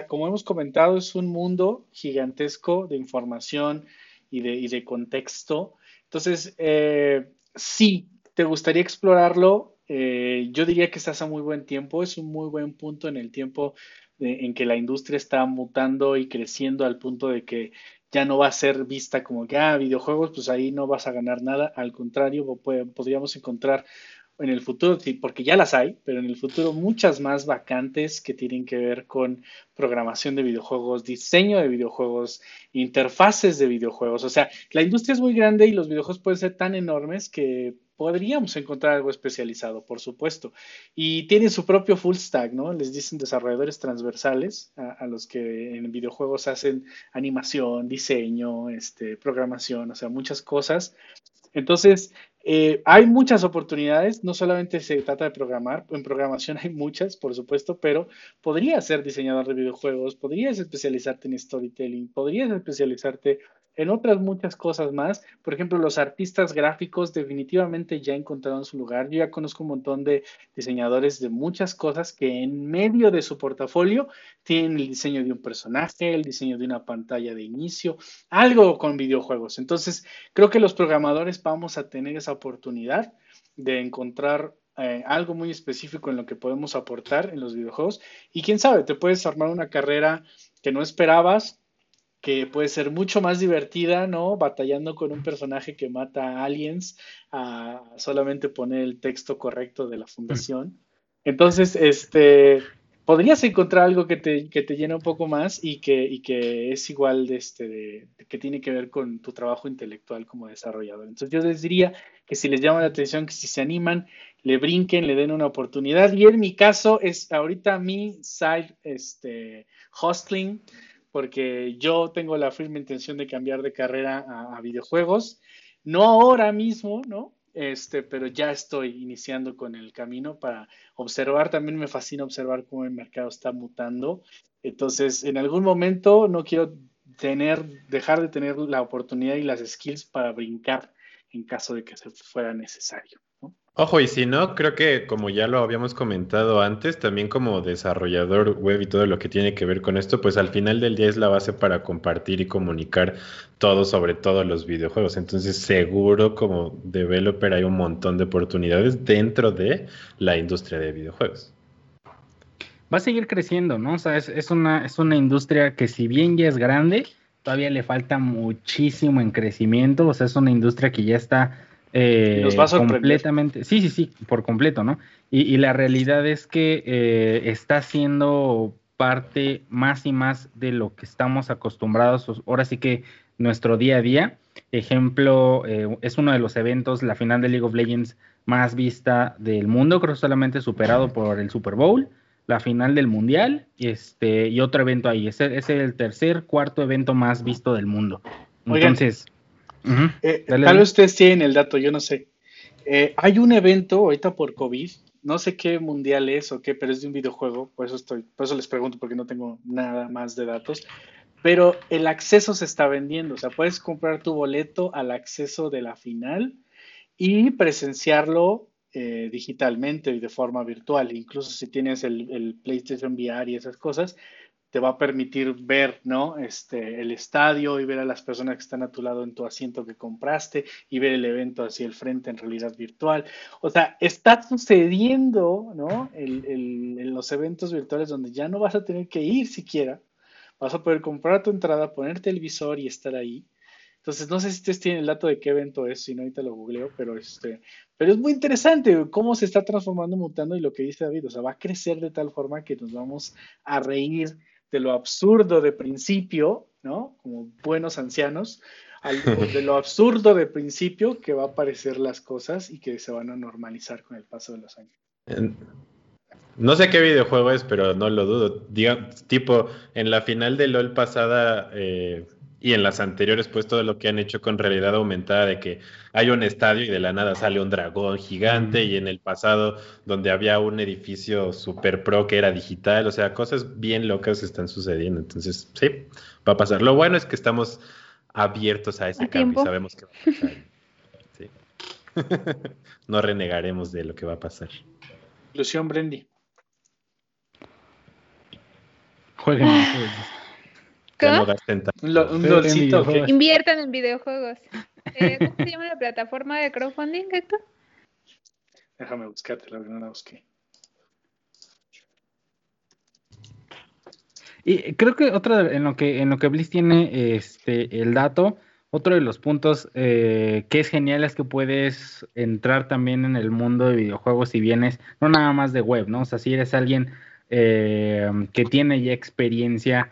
como hemos comentado, es un mundo gigantesco de información y de, contexto. Entonces, eh, sí, te gustaría explorarlo. Eh, yo diría que estás a muy buen tiempo. Es un muy buen punto en el tiempo en que la industria está mutando y creciendo al punto de que ya no va a ser vista como que, ah, videojuegos, pues ahí no vas a ganar nada. Al contrario, podríamos encontrar en el futuro, porque ya las hay, pero en el futuro muchas más vacantes que tienen que ver con programación de videojuegos, diseño de videojuegos, interfaces de videojuegos. O sea, la industria es muy grande y los videojuegos pueden ser tan enormes que podríamos encontrar algo especializado, por supuesto. Y tiene su propio full stack, ¿no? Les dicen desarrolladores transversales a, los que en videojuegos hacen animación, diseño, este, programación, o sea, muchas cosas. Entonces, eh, hay muchas oportunidades, no solamente se trata de programar, en programación hay muchas, por supuesto, pero podrías ser diseñador de videojuegos, podrías especializarte en storytelling, podrías especializarte en otras muchas cosas más. Por ejemplo, los artistas gráficos definitivamente ya encontraron su lugar. Yo ya conozco un montón de diseñadores de muchas cosas que en medio de su portafolio tienen el diseño de un personaje, el diseño de una pantalla de inicio, algo con videojuegos. Entonces, creo que los programadores vamos a tener esa oportunidad de encontrar eh, algo muy específico en lo que podemos aportar en los videojuegos. Y quién sabe, te puedes armar una carrera que no esperabas que puede ser mucho más divertida, ¿no? Batallando con un personaje que mata a aliens a solamente poner el texto correcto de la fundación. Entonces, este, podrías encontrar algo que te, que te llena un poco más y que, y que es igual de este, de, que tiene que ver con tu trabajo intelectual como desarrollador. Entonces, yo les diría que si les llama la atención, que si se animan, le brinquen, le den una oportunidad. Y en mi caso es ahorita mi side, este, hostling porque yo tengo la firme intención de cambiar de carrera a, videojuegos. No ahora mismo, ¿no? este, pero ya estoy iniciando con el camino para observar. También me fascina observar cómo el mercado está mutando. Entonces, en algún momento no quiero tener, dejar de tener la oportunidad y las skills para brincar en caso de que se fuera necesario. Ojo, y si no, creo que como ya lo habíamos comentado antes, también como desarrollador web y todo lo que tiene que ver con esto, pues al final del día es la base para compartir y comunicar todo sobre todos los videojuegos. Entonces, seguro como developer hay un montón de oportunidades dentro de la industria de videojuegos. Va a seguir creciendo, ¿no? O sea, es, una, es una industria que si bien ya es grande, todavía le falta muchísimo en crecimiento. O sea, es una industria que ya está eh, completamente, sí, sí, sí, por completo, ¿no? Y, la realidad es que eh, está siendo parte más y más de lo que estamos acostumbrados, ahora sí que nuestro día a día. Ejemplo, eh, es uno de los eventos, la final de League of Legends más vista del mundo, creo solamente superado por el Super Bowl, la final del Mundial este, y otro evento ahí. Es, es el tercer, cuarto evento más visto del mundo. Entonces, eh, tal vez ustedes tienen el dato, yo no sé. Eh, hay un evento ahorita por COVID, no sé qué mundial es o qué, pero es de un videojuego, por eso estoy, por eso les pregunto porque no tengo nada más de datos. Pero el acceso se está vendiendo, o sea, puedes comprar tu boleto al acceso de la final y presenciarlo eh, digitalmente y de forma virtual. Incluso si tienes el, el PlayStation VR y esas cosas, te va a permitir ver, ¿no? Este, el estadio y ver a las personas que están a tu lado en tu asiento que compraste y ver el evento hacia el frente en realidad virtual. O sea, está sucediendo, ¿no? en los eventos virtuales donde ya no vas a tener que ir siquiera. Vas a poder comprar tu entrada, poner televisor y estar ahí. Entonces, no sé si ustedes tienen el dato de qué evento es, si no, ahorita lo googleo, pero este, pero es muy interesante cómo se está transformando, mutando y lo que dice David, o sea, va a crecer de tal forma que nos vamos a reír de lo absurdo de principio, ¿no? Como buenos ancianos, de lo absurdo de principio que va a aparecer las cosas y que se van a normalizar con el paso de los años. No sé qué videojuego es, pero no lo dudo. Tipo, en la final de LOL pasada, eh, y en las anteriores, pues todo lo que han hecho con realidad aumentada de que hay un estadio y de la nada sale un dragón gigante y en el pasado donde había un edificio super pro que era digital, o sea, cosas bien locas están sucediendo. Entonces, sí, va a pasar. Lo bueno es que estamos abiertos a ese cambio y sabemos que va a pasar. Sí. no renegaremos de lo que va a pasar. Ilusión, Brendy. Jueguen. Inviertan en videojuegos. Eh, ¿Cómo se llama la plataforma de crowdfunding, Héctor? Déjame buscarte, la no la busqué. Y creo que otra en lo que en lo que Bliss tiene este el dato, otro de los puntos eh, que es genial es que puedes entrar también en el mundo de videojuegos si vienes, no nada más de web, ¿no? O sea, si eres alguien eh, que tiene ya experiencia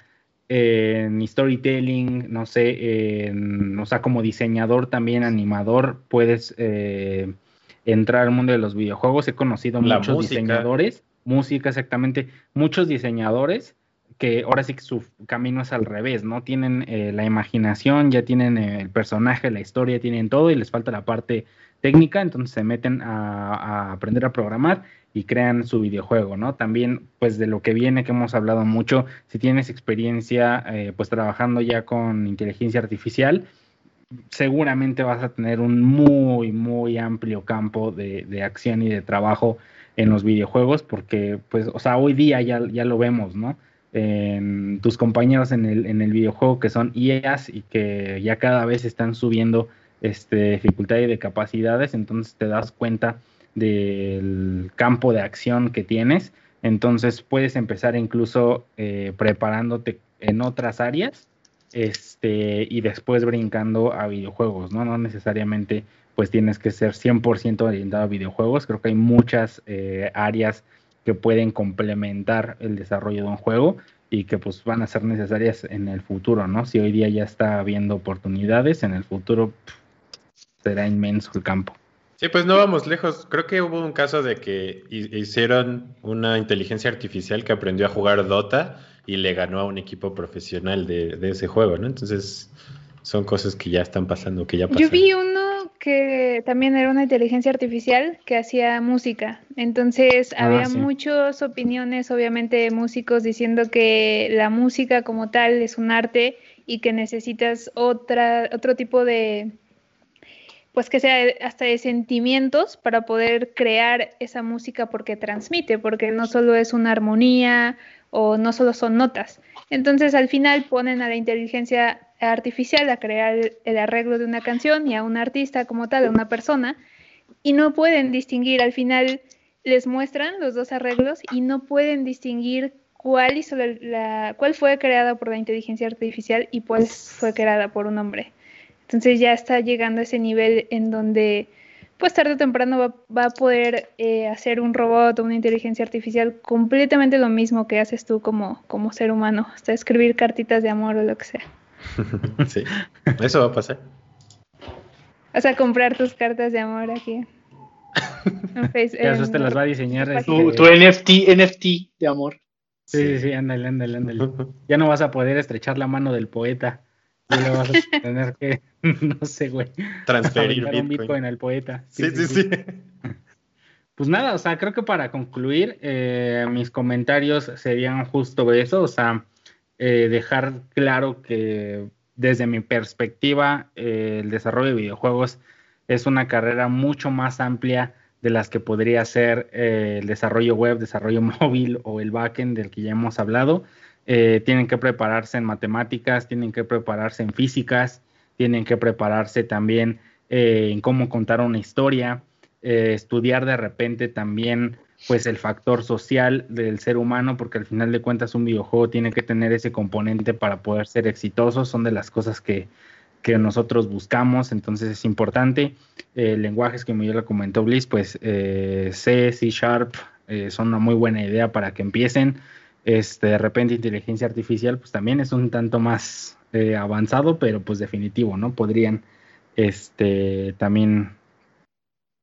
en storytelling, no sé, en, o sea, como diseñador también, animador, puedes eh, entrar al mundo de los videojuegos. He conocido muchos diseñadores, música exactamente, muchos diseñadores que ahora sí que su camino es al revés, ¿no? Tienen eh, la imaginación, ya tienen el personaje, la historia, tienen todo y les falta la parte técnica, entonces se meten a aprender a programar y crean su videojuego, ¿no? También, pues de lo que viene, que hemos hablado mucho, si tienes experiencia, eh, pues trabajando ya con inteligencia artificial, seguramente vas a tener un muy, muy amplio campo de, acción y de trabajo en los videojuegos, porque, pues, o sea, hoy día ya, ya lo vemos, ¿no? En tus compañeros en el, en el videojuego que son IEAs y que ya cada vez están subiendo este, dificultad y de capacidades, entonces te das cuenta del campo de acción que tienes. Entonces puedes empezar incluso eh, preparándote en otras áreas este, y después brincando a videojuegos, ¿no? No necesariamente pues tienes que ser 100% orientado a videojuegos. Creo que hay muchas eh, áreas que pueden complementar el desarrollo de un juego y que pues van a ser necesarias en el futuro, ¿no? Si hoy día ya está habiendo oportunidades, en el futuro será inmenso el campo. Sí, pues no vamos lejos. Creo que hubo un caso de que hicieron una inteligencia artificial que aprendió a jugar Dota y le ganó a un equipo profesional de, ese juego, ¿no? Entonces, son cosas que ya están pasando, que ya pasaron. Yo vi uno que también era una inteligencia artificial que hacía música. Entonces ah, había muchas opiniones, obviamente, músicos diciendo que la música como tal es un arte y que necesitas otra, otro tipo de, pues que sea hasta de sentimientos para poder crear esa música porque transmite, porque no solo es una armonía o no solo son notas. Entonces al final ponen a la inteligencia artificial a crear el arreglo de una canción y a un artista como tal, a una persona, y no pueden distinguir, al final les muestran los dos arreglos y no pueden distinguir cuál hizo la, cuál fue creada por la inteligencia artificial y cuál fue creada por un hombre. Entonces ya está llegando a ese nivel en donde pues tarde o temprano va, a poder eh, hacer un robot o una inteligencia artificial completamente lo mismo que haces tú como, como ser humano, hasta escribir cartitas de amor o lo que sea. sí, eso va a pasar. Vas a comprar tus cartas de amor aquí. En Facebook, te las va a diseñar. Tu, NFT, NFT de amor. Sí, sí, sí, ándale, ándale, ándale. Ya no vas a poder estrechar la mano del poeta. Ya le vas a tener que, no sé, güey. Transferir Bitcoin. un Bitcoin al poeta. Sí sí, sí, Pues nada, o sea, creo que para concluir, eh, mis comentarios serían justo eso, o sea, eh, dejar claro que desde mi perspectiva, eh, el desarrollo de videojuegos es una carrera mucho más amplia de las que podría ser eh, el desarrollo web, desarrollo móvil o el backend del que ya hemos hablado. Tienen que prepararse en matemáticas, tienen que prepararse en físicas, tienen que prepararse también en cómo contar una historia, estudiar de repente también pues el factor social del ser humano, porque al final de cuentas un videojuego tiene que tener ese componente para poder ser exitoso, son de las cosas que, nosotros buscamos, entonces es importante. Eh, lenguajes que ya lo comentó Bliss, pues eh, C, C Sharp eh, son una muy buena idea para que empiecen. Este, de repente inteligencia artificial, pues también es un tanto más eh, avanzado, pero pues definitivo, ¿no? Podrían este, también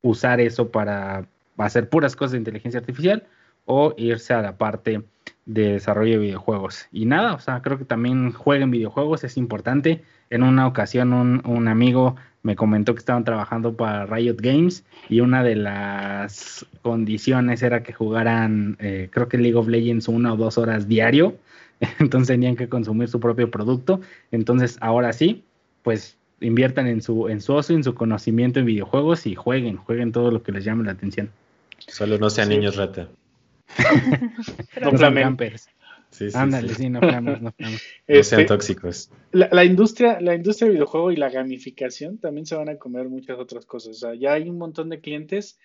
usar eso para ser puras cosas de inteligencia artificial o irse a la parte de desarrollo de videojuegos. Y nada, o sea, creo que también jueguen videojuegos, es importante. En una ocasión un, amigo me comentó que estaban trabajando para Riot Games y una de las condiciones era que jugaran, eh, creo que League of Legends una o dos horas diario, entonces tenían que consumir su propio producto. Entonces, ahora sí, pues inviertan en su, en su ocio, en su conocimiento en videojuegos y jueguen, jueguen todo lo que les llame la atención. Solo no sean niños rata. no campers. Sí, sí, Ándale, sí. no flames, no flames. no sean este, tóxicos. La, industria, la industria del videojuego y la gamificación también se van a comer muchas otras cosas. O sea, ya hay un montón de clientes,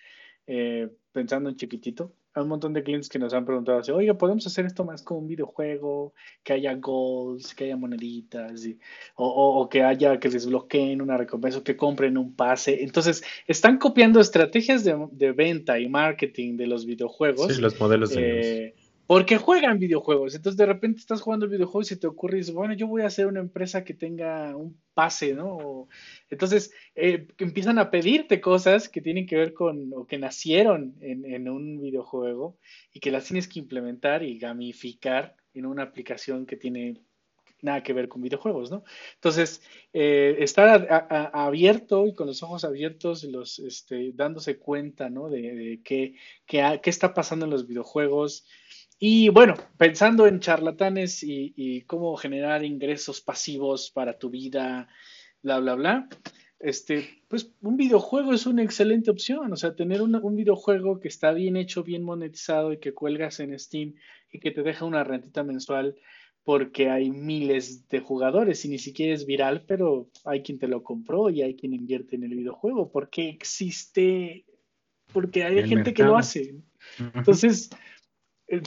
eh, pensando en chiquitito, hay un montón de clientes que nos han preguntado así, oiga, ¿podemos hacer esto más como un videojuego? Que haya goals, que haya moneditas, o, que haya, que desbloqueen una recompensa, o que compren un pase. Entonces, están copiando estrategias de, venta y marketing de los videojuegos. Sí, los modelos de eh, porque juegan videojuegos. Entonces, de repente estás jugando el videojuego y se te ocurre y dices, bueno, yo voy a hacer una empresa que tenga un pase, ¿no? entonces, eh, empiezan a pedirte cosas que tienen que ver con, o que nacieron en, un videojuego y que las tienes que implementar y gamificar en una aplicación que tiene nada que ver con videojuegos, ¿no? Entonces, eh, estar abierto y con los ojos abiertos, los, este, dándose cuenta, ¿no? De, qué, qué, está pasando en los videojuegos, y bueno, pensando en charlatanes y, cómo generar ingresos pasivos para tu vida, bla, bla, bla, este, pues un videojuego es una excelente opción. O sea, tener un, videojuego que está bien hecho, bien monetizado y que cuelgas en Steam y que te deja una rentita mensual porque hay miles de jugadores y ni siquiera es viral, pero hay quien te lo compró y hay quien invierte en el videojuego porque existe, porque hay gente que lo hace. Entonces,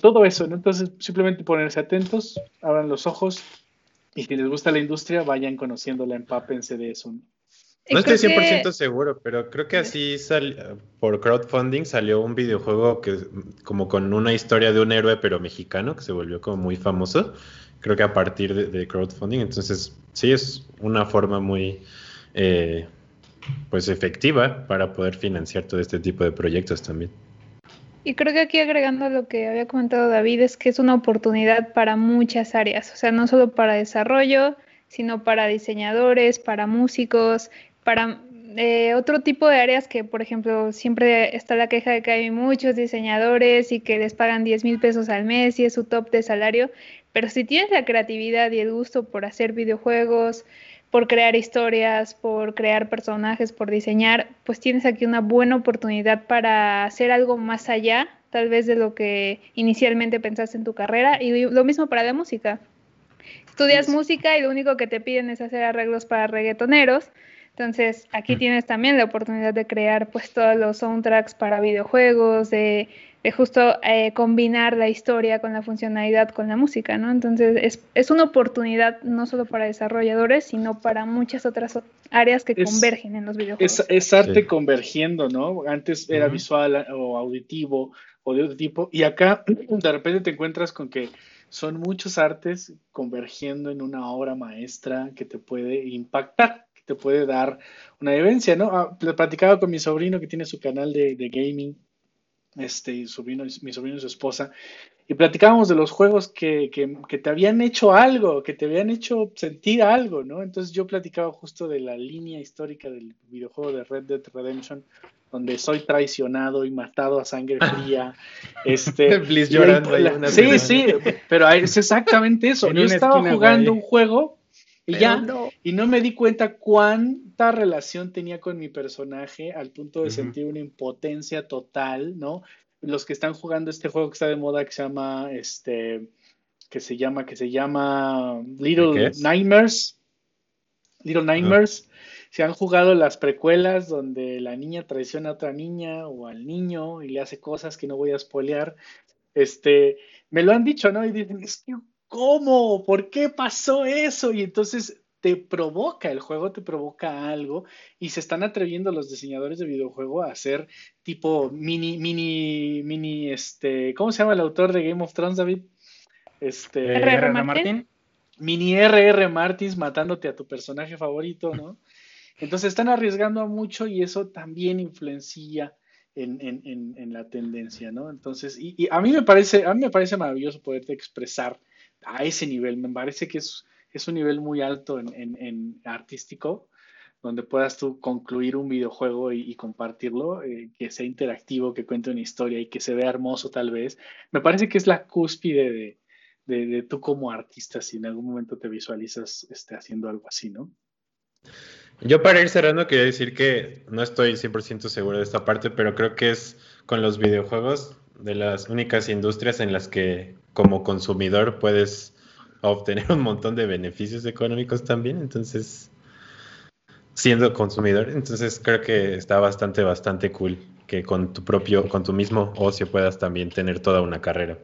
todo eso, ¿no? Entonces, simplemente ponerse atentos, abran los ojos y si les gusta la industria, vayan conociéndola, empápense de eso, ¿no? No estoy 100% seguro, pero creo que así sal, por crowdfunding salió un videojuego que como con una historia de un héroe pero mexicano que se volvió como muy famoso. Creo que a partir de, crowdfunding, entonces sí es una forma muy eh, pues efectiva para poder financiar todo este tipo de proyectos también. Y creo que aquí agregando lo que había comentado David, es que es una oportunidad para muchas áreas, o sea, no solo para desarrollo, sino para diseñadores, para músicos, para eh, otro tipo de áreas que, por ejemplo, siempre está la queja de que hay muchos diseñadores y que les pagan 10 mil pesos al mes y es su top de salario, pero si tienes la creatividad y el gusto por hacer videojuegos, por crear historias, por crear personajes, por diseñar, pues tienes aquí una buena oportunidad para hacer algo más allá, tal vez de lo que inicialmente pensaste en tu carrera, y lo mismo para la música. Estudias música y lo único que te piden es hacer arreglos para reggaetoneros, entonces, aquí mm. tienes también la oportunidad de crear pues todos los soundtracks para videojuegos, de, justo eh, combinar la historia con la funcionalidad con la música, ¿no? Entonces, es, es una oportunidad no solo para desarrolladores, sino para muchas otras áreas que convergen en los videojuegos. Es, arte convergiendo, ¿no? Antes era visual o auditivo o de otro tipo, y acá de repente te encuentras con que son muchos artes convergiendo en una obra maestra que te puede impactar te puede dar una vivencia, ¿no? Ah, platicaba con mi sobrino que tiene su canal de, gaming, este, y sobrino, mi sobrino y su esposa, y platicábamos de los juegos que, que, te habían hecho algo, que te habían hecho sentir algo, ¿no? Entonces yo platicaba justo de la línea histórica del videojuego de Red Dead Redemption, donde soy traicionado y matado a sangre fría. Este, sí, sí, pero es exactamente eso. yo estaba jugando un juego y ya, no. y no me di cuenta cuánta relación tenía con mi personaje al punto de sentir una impotencia total, ¿no? Los que están jugando este juego que está de moda que se llama, este, que se llama, que se llama Little Nightmares. Little Nightmares. Se han jugado las precuelas donde la niña traiciona a otra niña o al niño y le hace cosas que no voy a spoilear. Este, me lo han dicho, ¿no? Y dicen, es que ¿cómo? ¿Por qué pasó eso? Y entonces te provoca, el juego te provoca algo y se están atreviendo los diseñadores de videojuego a hacer tipo mini, mini, mini, este, ¿cómo se llama el autor de Game of Thrones, David? Este, R.R. Martin. Mini R.R. Martins matándote a tu personaje favorito, ¿no? Entonces están arriesgando a mucho y eso también influencia en, en, en, la tendencia, ¿no? Entonces, y, y, a mí me parece, a mí me parece maravilloso poderte expresar a ese nivel. Me parece que es, es un nivel muy alto en, artístico, donde puedas tú concluir un videojuego y, compartirlo, eh, que sea interactivo, que cuente una historia y que se vea hermoso tal vez. Me parece que es la cúspide de, de, tú como artista, si en algún momento te visualizas este, haciendo algo así, ¿no? Yo para ir cerrando quería decir que no estoy 100% seguro de esta parte, pero creo que es con los videojuegos de las únicas industrias en las que como consumidor puedes obtener un montón de beneficios económicos también, entonces, siendo consumidor, entonces creo que está bastante, bastante cool que con tu propio, con tu mismo ocio puedas también tener toda una carrera.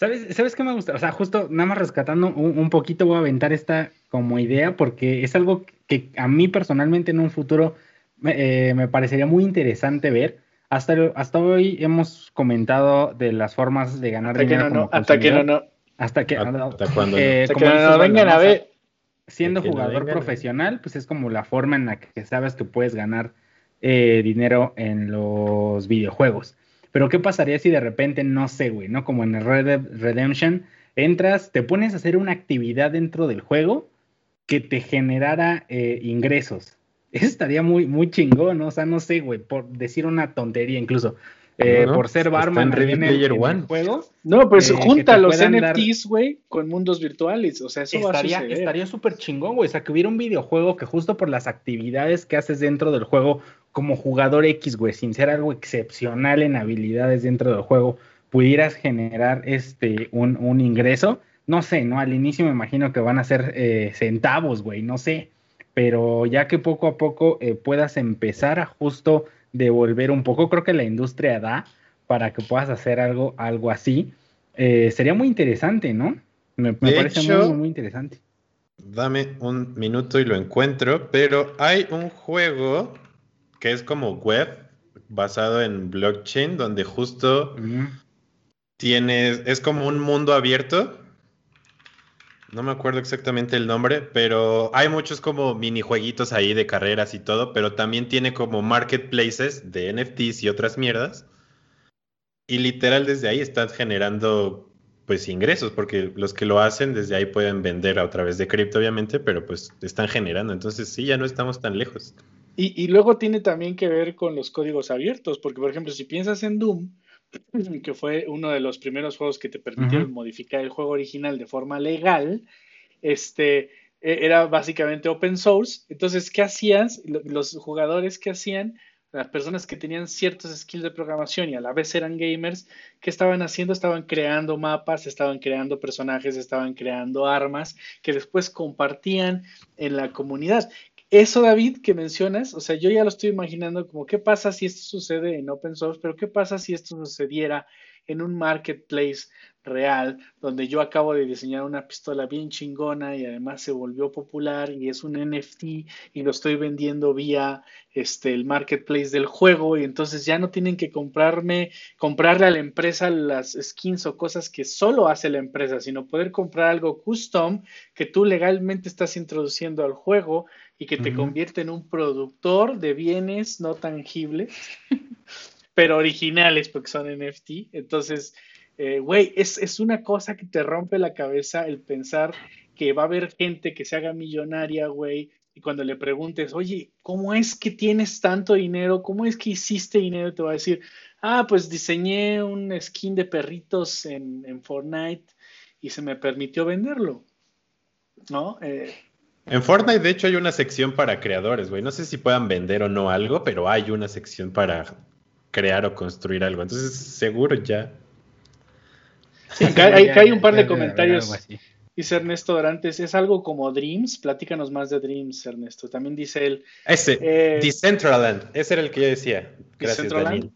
¿Sabes, ¿Sabes qué me gusta? O sea, justo nada más rescatando un, poquito voy a aventar esta como idea porque es algo que a mí personalmente en un futuro me eh, parecería muy interesante ver hasta, hasta hoy hemos comentado de las formas de ganar dinero. no, hasta que no, no. Hasta que, hasta cuando eh, no, vengan a ver. Siendo jugador profesional, pues es como la forma en la que sabes que puedes ganar eh, dinero en los videojuegos. Pero ¿qué pasaría si de repente, no sé, güey, ¿no? Como en el Red Dead Redemption, entras, te pones a hacer una actividad dentro del juego que te generara eh, ingresos. Eso estaría muy, muy chingón, ¿no? O sea, no sé, güey, por decir una tontería incluso. Eh, por ser barman en, el, juego. No, pues eh, junta los NFTs, güey, con mundos virtuales. O sea, eso estaría, va a Estaría súper chingón, güey. O sea, que hubiera un videojuego que justo por las actividades que haces dentro del juego como jugador X, güey, sin ser algo excepcional en habilidades dentro del juego, pudieras generar este un, un ingreso. No sé, ¿no? Al inicio me imagino que van a ser eh, centavos, güey, no sé pero ya que poco a poco eh, puedas empezar a justo devolver un poco, creo que la industria da para que puedas hacer algo, algo así, eh, sería muy interesante, ¿no? Me, parece muy, muy interesante. Dame un minuto y lo encuentro, pero hay un juego que es como web basado en blockchain, donde justo tienes, es como un mundo abierto no me acuerdo exactamente el nombre, pero hay muchos como minijueguitos ahí de carreras y todo, pero también tiene como marketplaces de NFTs y otras mierdas. Y literal desde ahí están generando pues ingresos, porque los que lo hacen desde ahí pueden vender a través de cripto, obviamente, pero pues están generando. Entonces sí, ya no estamos tan lejos. Y, y, luego tiene también que ver con los códigos abiertos, porque por ejemplo, si piensas en Doom, que fue uno de los primeros juegos que te permitieron modificar el juego original de forma legal, este, e, era básicamente open source. Entonces, ¿qué hacías? Los jugadores que hacían, las personas que tenían ciertos skills de programación y a la vez eran gamers, ¿qué estaban haciendo? Estaban creando mapas, estaban creando personajes, estaban creando armas que después compartían en la comunidad. Eso, David, que mencionas, o sea, yo ya lo estoy imaginando como qué pasa si esto sucede en open source, pero qué pasa si esto sucediera en un marketplace real, donde yo acabo de diseñar una pistola bien chingona y además se volvió popular y es un NFT y lo estoy vendiendo vía este el marketplace del juego y entonces ya no tienen que comprarme comprarle a la empresa las skins o cosas que solo hace la empresa, sino poder comprar algo custom que tú legalmente estás introduciendo al juego y que te convierte en un productor de bienes no tangibles, pero originales porque son NFT. Entonces, eh, güey, es, es, una cosa que te rompe la cabeza el pensar que va a haber gente que se haga millonaria, güey, y cuando le preguntes, oye, ¿cómo es que tienes tanto dinero? ¿Cómo es que hiciste dinero? Te va a decir, ah, pues diseñé un skin de perritos en, en Fortnite y se me permitió venderlo. ¿No? Eh, en Fortnite, de hecho, hay una sección para creadores, güey. No sé si puedan vender o no algo, pero hay una sección para crear o construir algo. Entonces, seguro ya Sí, hay, un par de comentarios. Dice Ernesto Dorantes, es algo como Dreams. Platícanos más de Dreams, Ernesto. También dice él. Ese, eh, Decentraland. Ese era el que yo decía. Gracias, Daniel.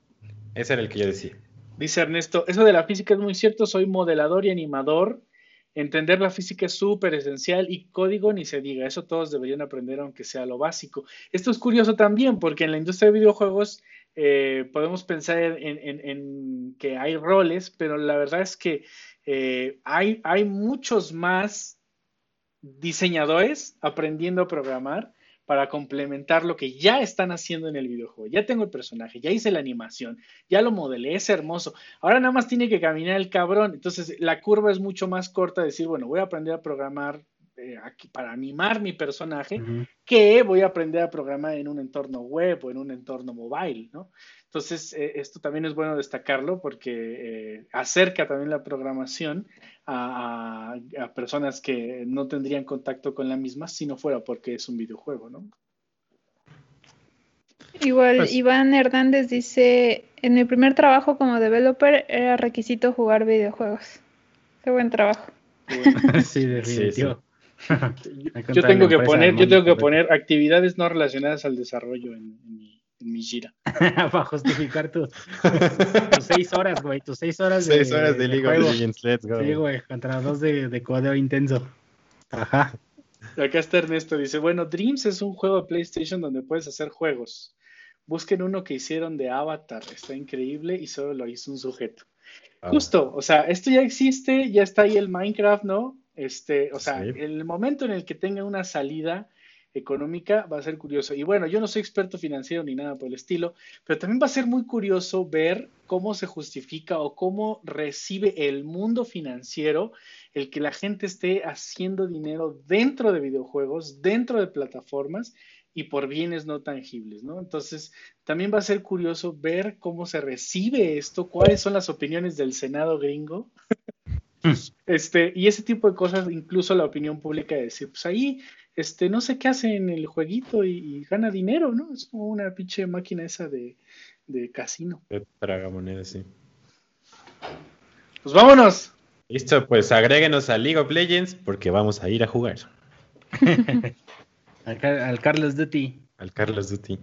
Ese era el que yo decía. Dice Ernesto, eso de la física es muy cierto. Soy modelador y animador. Entender la física es súper esencial y código ni se diga. Eso todos deberían aprender, aunque sea lo básico. Esto es curioso también, porque en la industria de videojuegos eh, podemos pensar en, que hay roles, pero la verdad es que eh, hay, hay muchos más diseñadores aprendiendo a programar para complementar lo que ya están haciendo en el videojuego. Ya tengo el personaje, ya hice la animación, ya lo modelé, es hermoso. Ahora nada más tiene que caminar el cabrón. Entonces la curva es mucho más corta, decir, bueno, voy a aprender a programar eh, aquí para animar mi personaje, que voy a aprender a programar en un entorno web o en un entorno mobile, ¿no? Entonces, eh, esto también es bueno destacarlo porque eh, acerca también la programación a, personas que no tendrían contacto con la misma si no fuera porque es un videojuego, ¿no? Igual, pues Iván Hernández dice, en mi primer trabajo como developer era requisito jugar videojuegos. Qué buen trabajo. sí, definitivo yo tengo que poner, yo tengo que poner actividades no relacionadas al desarrollo en, mi, gira. Para justificar tus, seis horas, güey, tus seis horas de Seis horas de League of Legends, let's go. Sí, güey, contra dos de, de codeo intenso. Ajá. Acá está Ernesto, dice, bueno, Dreams es un juego de PlayStation donde puedes hacer juegos. Busquen uno que hicieron de Avatar, está increíble y solo lo hizo un sujeto. Ah. Justo, o sea, esto ya existe, ya está ahí el Minecraft, ¿no? Este, o sea, el momento en el que tenga una salida económica va a ser curioso. Y bueno, yo no soy experto financiero ni nada por el estilo, pero también va a ser muy curioso ver cómo se justifica o cómo recibe el mundo financiero el que la gente esté haciendo dinero dentro de videojuegos, dentro de plataformas y por bienes no tangibles, ¿no? Entonces, también va a ser curioso ver cómo se recibe esto, cuáles son las opiniones del Senado gringo Este, y ese tipo de cosas, incluso la opinión pública de decir, pues ahí, este, no sé qué hace en el jueguito y, gana dinero, ¿no? Es como una pinche máquina esa de, de casino. De tragamonedas, sí. Pues vámonos. Listo, pues agréguenos a League of Legends porque vamos a ir a jugar. al, al Carlos Duty. Al Carlos Duty.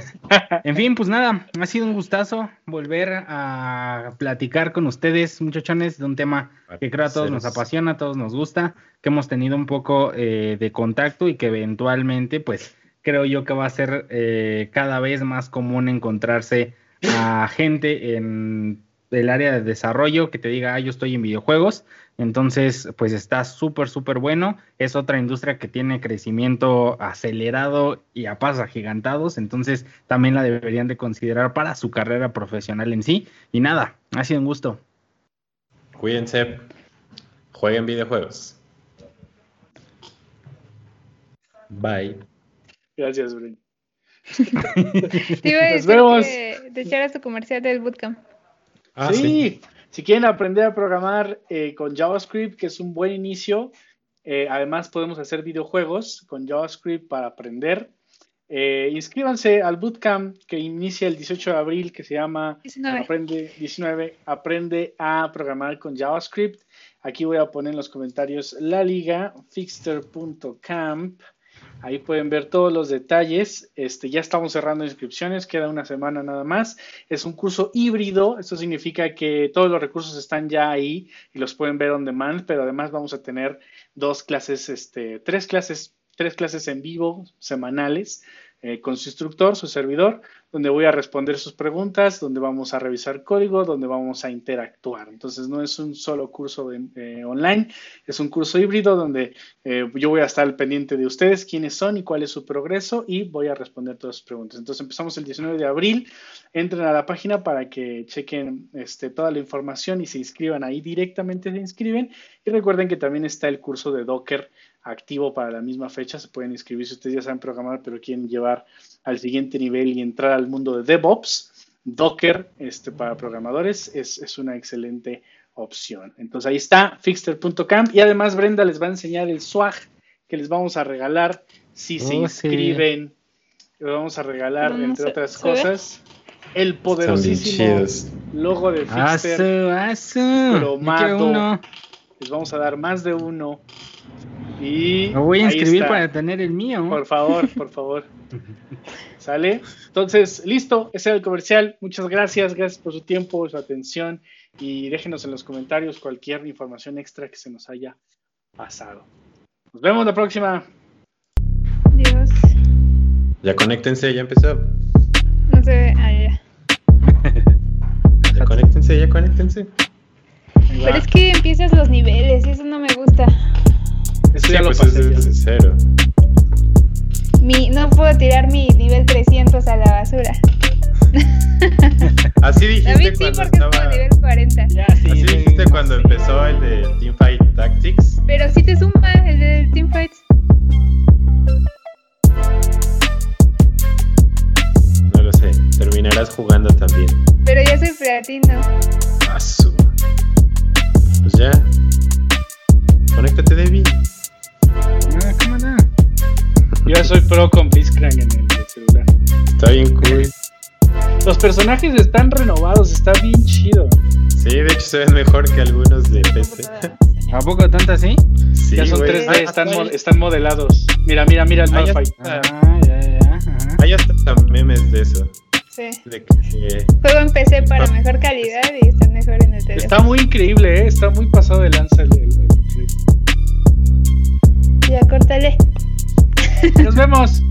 en fin, pues nada, ha sido un gustazo volver a platicar con ustedes, muchachones, de un tema que creo a todos nos apasiona, a todos nos gusta, que hemos tenido un poco eh, de contacto y que eventualmente, pues creo yo que va a ser eh, cada vez más común encontrarse a gente en el área de desarrollo que te diga, ah, yo estoy en videojuegos, entonces, pues está súper, súper bueno. Es otra industria que tiene crecimiento acelerado y a pasos agigantados. Entonces, también la deberían de considerar para su carrera profesional en sí. Y nada, ha sido un gusto. Cuídense. Jueguen videojuegos. Bye. Gracias, Brin. Te iba a decir vemos. que te echaras tu comercial del bootcamp. Ah, sí. Si quieren aprender a programar eh, con JavaScript, que es un buen inicio, eh, además podemos hacer videojuegos con JavaScript para aprender. Eh, inscríbanse al bootcamp que inicia el 18 de abril, que se llama Aprende 19, Aprende a programar con JavaScript. Aquí voy a poner en los comentarios la liga, fixter.camp. Ahí pueden ver todos los detalles. Este, ya estamos cerrando inscripciones, queda una semana nada más. Es un curso híbrido, esto significa que todos los recursos están ya ahí y los pueden ver on demand, pero además vamos a tener dos clases, este, tres clases tres clases en vivo semanales eh, con su instructor, su servidor, donde voy a responder sus preguntas, donde vamos a revisar código, donde vamos a interactuar. Entonces no es un solo curso eh, online, es un curso híbrido donde eh, yo voy a estar al pendiente de ustedes, quiénes son y cuál es su progreso y voy a responder todas sus preguntas. Entonces empezamos el 19 de abril, entren a la página para que chequen este, toda la información y se inscriban ahí directamente, se inscriben y recuerden que también está el curso de Docker activo para la misma fecha. Se pueden inscribir si ustedes ya saben programar, pero quieren llevar al siguiente nivel y entrar al mundo de DevOps. Docker este, para programadores es, una excelente opción. Entonces ahí está, fixter.camp. Y además Brenda les va a enseñar el swag que les vamos a regalar si se oh, inscriben. Les vamos a regalar, entre otras cosas, el poderosísimo logo de Fixter cromado. Les vamos a dar más de uno y Me voy a inscribir para tener el mío. Por favor, por favor. ¿Sale? Entonces, listo, ese es el comercial. Muchas gracias, gracias por su tiempo, su atención y déjenos en los comentarios cualquier información extra que se nos haya pasado. Nos vemos la próxima. Adiós. Ya conéctense, ya empezó. No se ve, ah, ya. ya conéctense, ya conéctense. Pero es que empiezas los niveles, eso no me gusta. Eso ya lo pues pasé. Es cero. Mi, no puedo tirar mi nivel 300 a la basura. Así dijiste David, sí, cuando estaba... nivel 40. Ya, sí, Así dijiste cuando empezó el de Teamfight Tactics. Pero si te suma el de Teamfights. No lo sé, terminarás jugando también. Pero ya soy platino. Paso. Pues ya. Conéctate, David. Yo ya soy pro con Blitzcrank en el celular. Está bien cool. Los personajes están renovados, está bien chido. Sí, de hecho se ven mejor que algunos de PC. ¿A poco tanto así? Sí, ya son 3D, están, están, modelados. Mira, mira, mira el Malphite. Ah, ya, ya. Hay hasta memes de eso. Sí. De que, Juego en PC para mejor calidad y está mejor en el teléfono. Está muy increíble, ¿eh? está muy pasado de lanza el, el, ya, córtale. Nos vemos.